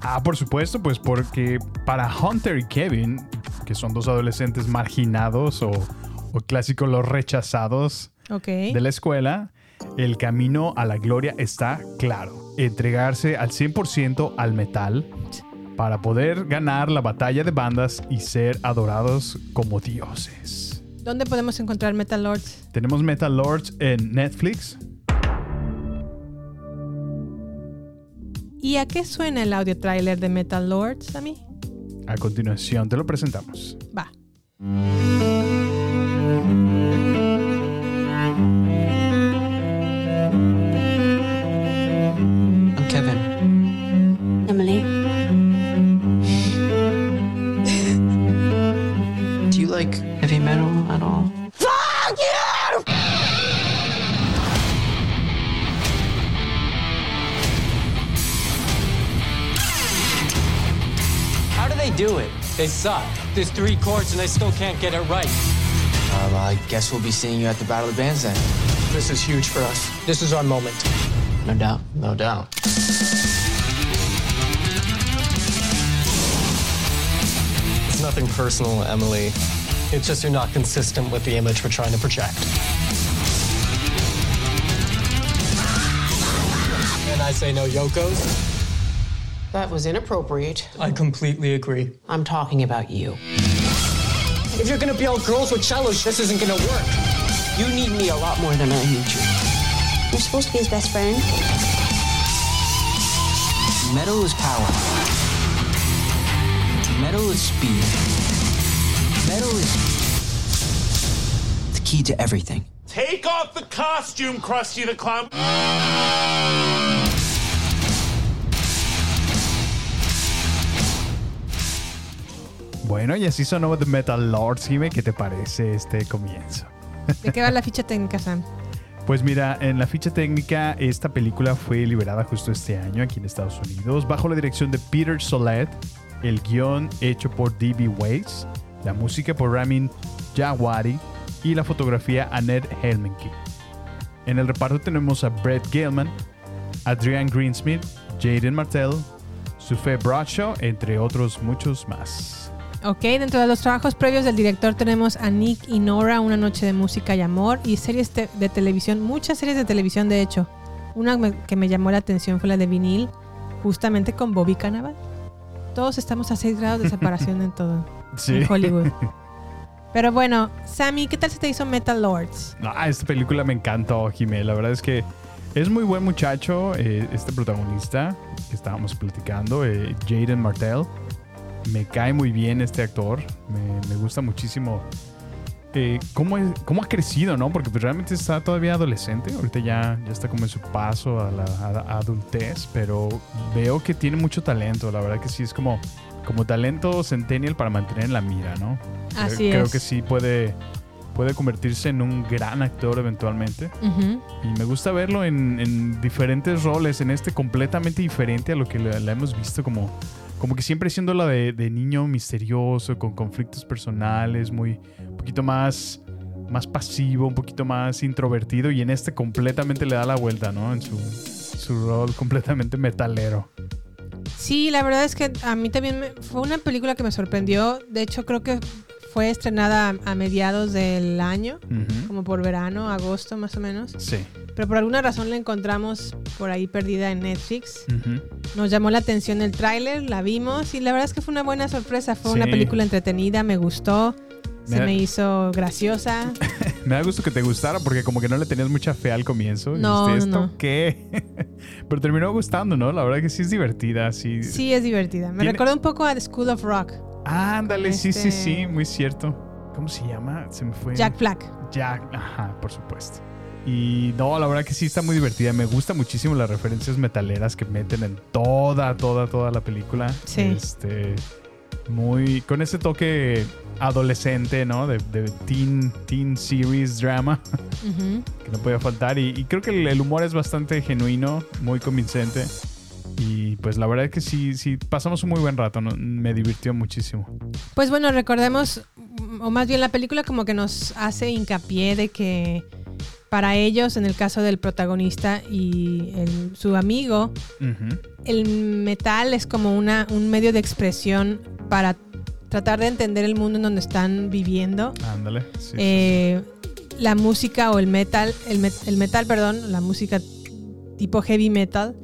Ah, por supuesto, pues porque para Hunter y Kevin, que son dos adolescentes marginados o, o clásicos los rechazados de la escuela, el camino a la gloria está claro. Entregarse al 100% al metal para poder ganar la batalla de bandas y ser adorados como dioses. ¿Dónde podemos encontrar Metal Lords? Tenemos Metal Lords en Netflix. ¿Y a qué suena el audio trailer de Metal Lords a mí? A continuación te lo presentamos. Va. They suck. There's three chords and they still can't get it right. Um, I guess we'll be seeing you at the Battle of the Bands then. This is huge for us. This is our moment. No doubt. No doubt. It's nothing personal, Emily. It's just you're not consistent with the image we're trying to project. And I say no Yokos. That was inappropriate. I completely agree. I'm talking about you. If you're gonna be all girls with cellos, this isn't gonna work. You need me a lot more than I need you. You're supposed to be his best friend. Metal is power. Metal is speed. Metal is the key to everything. Take off the costume, Krusty the Clown. Bueno, y así sonó The Metal Lords. Dime qué te parece este comienzo. ¿De qué va la ficha técnica, Sam? Pues mira, en la ficha técnica, esta película fue liberada justo este año aquí en Estados Unidos, bajo la dirección de Peter Solet, el guion hecho por D.B. Weiss, la música por Ramin Djawadi y la fotografía Annette Helmenke. En el reparto tenemos a Brett Gilman, Adrian Greensmith, Jaden Martell, Sufé Bradshaw, entre otros muchos más. Ok, dentro de los trabajos previos del director tenemos a Nick y Nora, Una noche de música y amor, y series te- de televisión, muchas series de televisión de hecho. Una me- que me llamó la atención fue la de vinil, justamente con Bobby Cannavale. Todos estamos a 6 grados de separación en todo, Sí. en Hollywood. Pero bueno, Sammy, ¿qué tal se te hizo Metal Lords? Ah, esta película me encantó, Jimé. La verdad es que es muy buen muchacho, eh, este protagonista que estábamos platicando, eh, Jaden Martell. Me cae muy bien este actor. Me, me gusta muchísimo eh, cómo, es- cómo ha crecido, ¿no? Porque pues, realmente está todavía adolescente. Ahorita ya, ya está como en su paso a la a- a adultez, pero veo que tiene mucho talento. La verdad que sí es como, como talento centennial para mantener en la mira, ¿no? Creo- Así creo es. que sí puede, puede convertirse en un gran actor eventualmente. Y me gusta verlo en, en diferentes roles, en este completamente diferente a lo que la hemos visto como, como que siempre siendo la de, niño misterioso, con conflictos personales, muy un poquito más, más pasivo, un poquito más introvertido y en este completamente le da la vuelta, ¿no? En su, su rol completamente metalero. Sí, la verdad es que a mí también me- fue una película que me sorprendió. De hecho, creo que fue estrenada a, a mediados del año, como por verano, agosto más o menos. Sí. Pero por alguna razón la encontramos por ahí perdida en Netflix. Nos llamó la atención el tráiler, la vimos y la verdad es que fue una buena sorpresa. Fue una película entretenida, me gustó, se me hizo graciosa. Me da gusto que te gustara porque como que no le tenías mucha fe al comienzo. No, ¿esto no. qué? Pero terminó gustando, ¿no? La verdad que sí es divertida, sí. Sí, es divertida. Me Tiene- recordó un poco a The School of Rock. Ándale, sí, sí, Este- sí, muy cierto. ¿Cómo se llama? Se me fue. Jack Black. Jack, ajá, por supuesto. Y no, la verdad que sí está muy divertida. Me gusta muchísimo las referencias metaleras que meten en toda, toda, toda la película. Sí. Este, muy, con ese toque adolescente, ¿no? De, de teen, teen series drama, que no podía faltar. Y, y creo que el, el humor es bastante genuino, muy convincente. Y pues la verdad es que sí, sí, pasamos un muy buen rato, ¿no? me divirtió muchísimo. Pues bueno, recordemos, o más bien la película como que nos hace hincapié de que para ellos, en el caso del protagonista y el- su amigo, el metal es como una, un medio de expresión para tratar de entender el mundo en donde están viviendo. Ándale. sí, sí, Eh, La música o el metal, el, met- el metal, perdón, la música tipo heavy metal,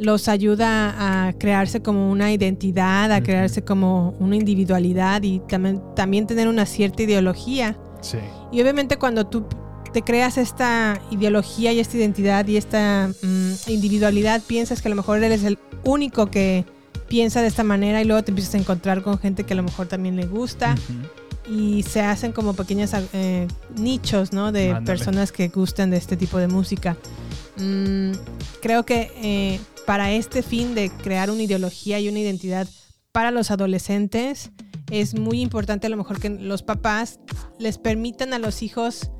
los ayuda a crearse como una identidad, a crearse como una individualidad y también, también tener una cierta ideología. Sí. Y obviamente cuando tú te creas esta ideología y esta identidad y esta mm, individualidad, piensas que a lo mejor eres el único que piensa de esta manera y luego te empiezas a encontrar con gente que a lo mejor también le gusta y se hacen como pequeños eh, nichos, ¿no? De personas que gustan de este tipo de música. Mm, creo que eh, para este fin de crear una ideología y una identidad para los adolescentes es muy importante a lo mejor que los papás les permitan a los hijos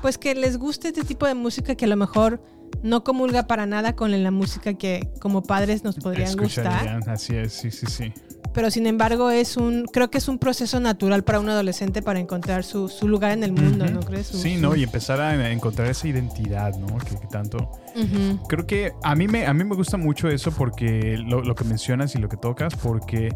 pues que les guste este tipo de música que a lo mejor no comulga para nada con la música que como padres nos podrían gustar Así es, sí, sí, sí. pero sin embargo es un creo que es un proceso natural para un adolescente para encontrar su, su lugar en el mundo no crees Su- Sí, su- ¿no? Y empezar a encontrar esa identidad, ¿no? Que, que tanto... Creo que a mí me, a mí me gusta mucho eso porque lo, lo que mencionas y lo que tocas, porque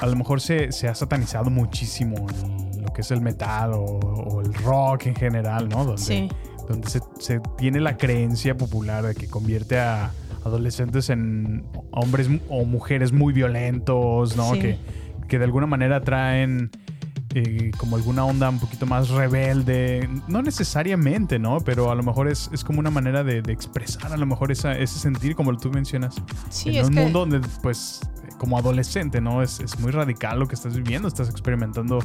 a lo mejor se, se ha satanizado muchísimo el- lo que es el metal o, o el rock en general, ¿no? Donde, Sí. Donde se, se tiene la creencia popular de que convierte a adolescentes en hombres o mujeres muy violentos, ¿no? Sí. Que, que de alguna manera traen eh, como alguna onda un poquito más rebelde. No necesariamente, ¿no? Pero a lo mejor es, es como una manera de, de expresar a lo mejor esa, ese sentir, como tú mencionas. Sí, en es un que- mundo donde, pues, como adolescente, ¿no? Es, es muy radical lo que estás viviendo. Estás experimentando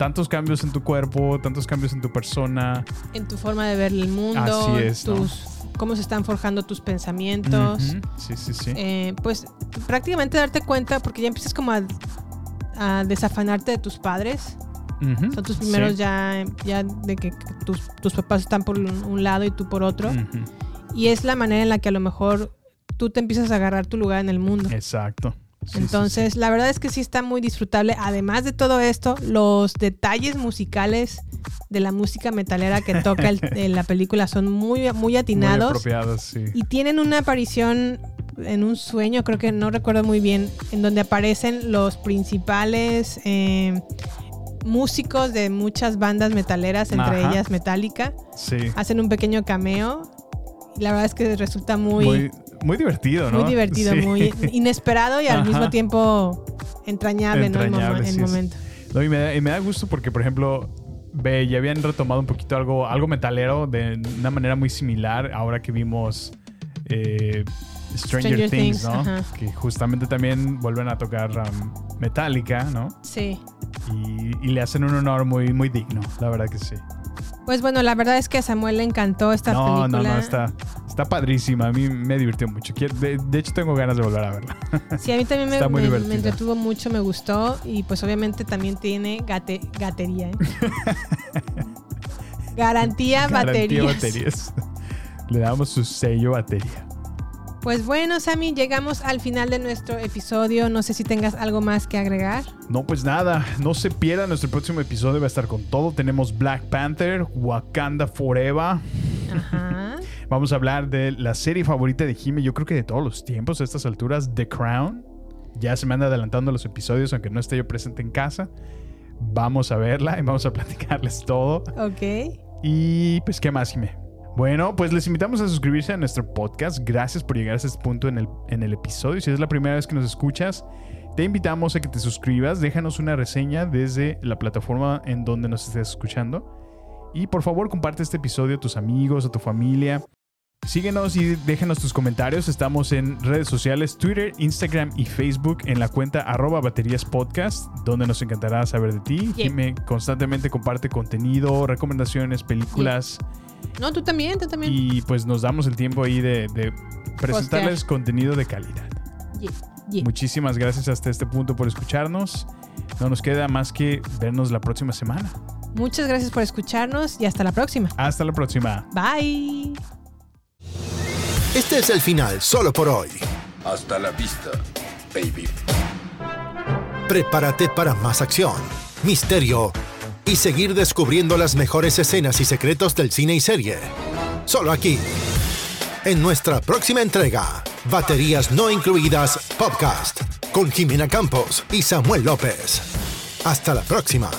tantos cambios en tu cuerpo, tantos cambios en tu persona. en tu forma de ver el mundo Así es, ¿no? tus cómo se están forjando tus pensamientos. Sí, sí, sí. Eh, pues prácticamente darte cuenta porque ya empiezas como a, a desafanarte de tus padres son tus primeros Sí. ya ya de que tus, tus papás están por un, lado y tú por otro y es la manera en la que a lo mejor tú te empiezas a agarrar tu lugar en el mundo Exacto. Sí, sí, entonces, la verdad es que sí está muy disfrutable. Además de todo esto, los detalles musicales de la música metalera que toca el- en la película son muy, muy sí. Muy atinados. apropiados, sí. y tienen una aparición en un sueño, creo que no recuerdo muy bien, en donde aparecen los principales eh, músicos de muchas bandas metaleras, entre Ajá. ellas Metallica. Sí. Hacen un pequeño cameo. Y la verdad es que resulta muy, Muy, muy divertido, ¿no? muy divertido, Sí. muy inesperado y al Ajá. mismo tiempo entrañable, ¿no? El, Entrañable, momen- el sí momento. No, y, me da, y me da gusto porque, por ejemplo, ve, ya habían retomado un poquito algo, algo metalero de una manera muy similar ahora que vimos eh, Stranger, Stranger Things, Things, ¿no? ajá. Que justamente también vuelven a tocar um, Metallica, ¿no? Sí. Y, y le hacen un honor muy, muy digno, la verdad que sí. Pues bueno, la verdad es que a Samuel le encantó esta no, película. no, no, está, está padrísima. A mí me divirtió mucho. De, de hecho, tengo ganas de volver a verla. Sí, a mí también me, me- entretuvo mucho, me gustó y pues obviamente también tiene gate- gatería. ¿eh? Garantía, Garantía baterías. baterías. Le damos su sello batería. Pues bueno, Sammy, llegamos al final de nuestro episodio. No sé si tengas algo más que agregar. No, pues nada, no se pierda nuestro próximo episodio, va a estar con todo. Tenemos Black Panther, Wakanda Forever. Ajá. Vamos a hablar de la serie favorita de Jimmy, yo creo que de todos los tiempos a estas alturas, The Crown. Ya se me anda adelantando los episodios, aunque no esté yo presente en casa. Vamos a verla y vamos a platicarles todo. Ok. Y pues, ¿qué más, Jimmy? Bueno, pues les invitamos a suscribirse a nuestro podcast. Gracias por llegar a este punto en el, en el episodio. Si es la primera vez que nos escuchas, te invitamos a que te suscribas. Déjanos una reseña desde la plataforma en donde nos estés escuchando. Y por favor, comparte este episodio a tus amigos, a tu familia. Síguenos y déjanos tus comentarios. Estamos en redes sociales, Twitter, Instagram y Facebook en la cuenta arroba baterías podcast, donde nos encantará saber de ti. Yeah. Constantemente comparte contenido, recomendaciones, películas. No, tú también, tú también. Y pues nos damos el tiempo ahí de, de presentarles contenido de calidad. Yeah, yeah. Muchísimas gracias hasta este punto por escucharnos. No nos queda más que vernos la próxima semana. Muchas gracias por escucharnos y hasta la próxima. Hasta la próxima. Bye. Este es el final solo por hoy. Hasta la vista, baby. Prepárate para más acción, misterio y seguir descubriendo las mejores escenas y secretos del cine y serie. Solo aquí, en nuestra próxima entrega, Baterías No Incluidas Podcast, con Jimena Campos y Samuel López. Hasta la próxima.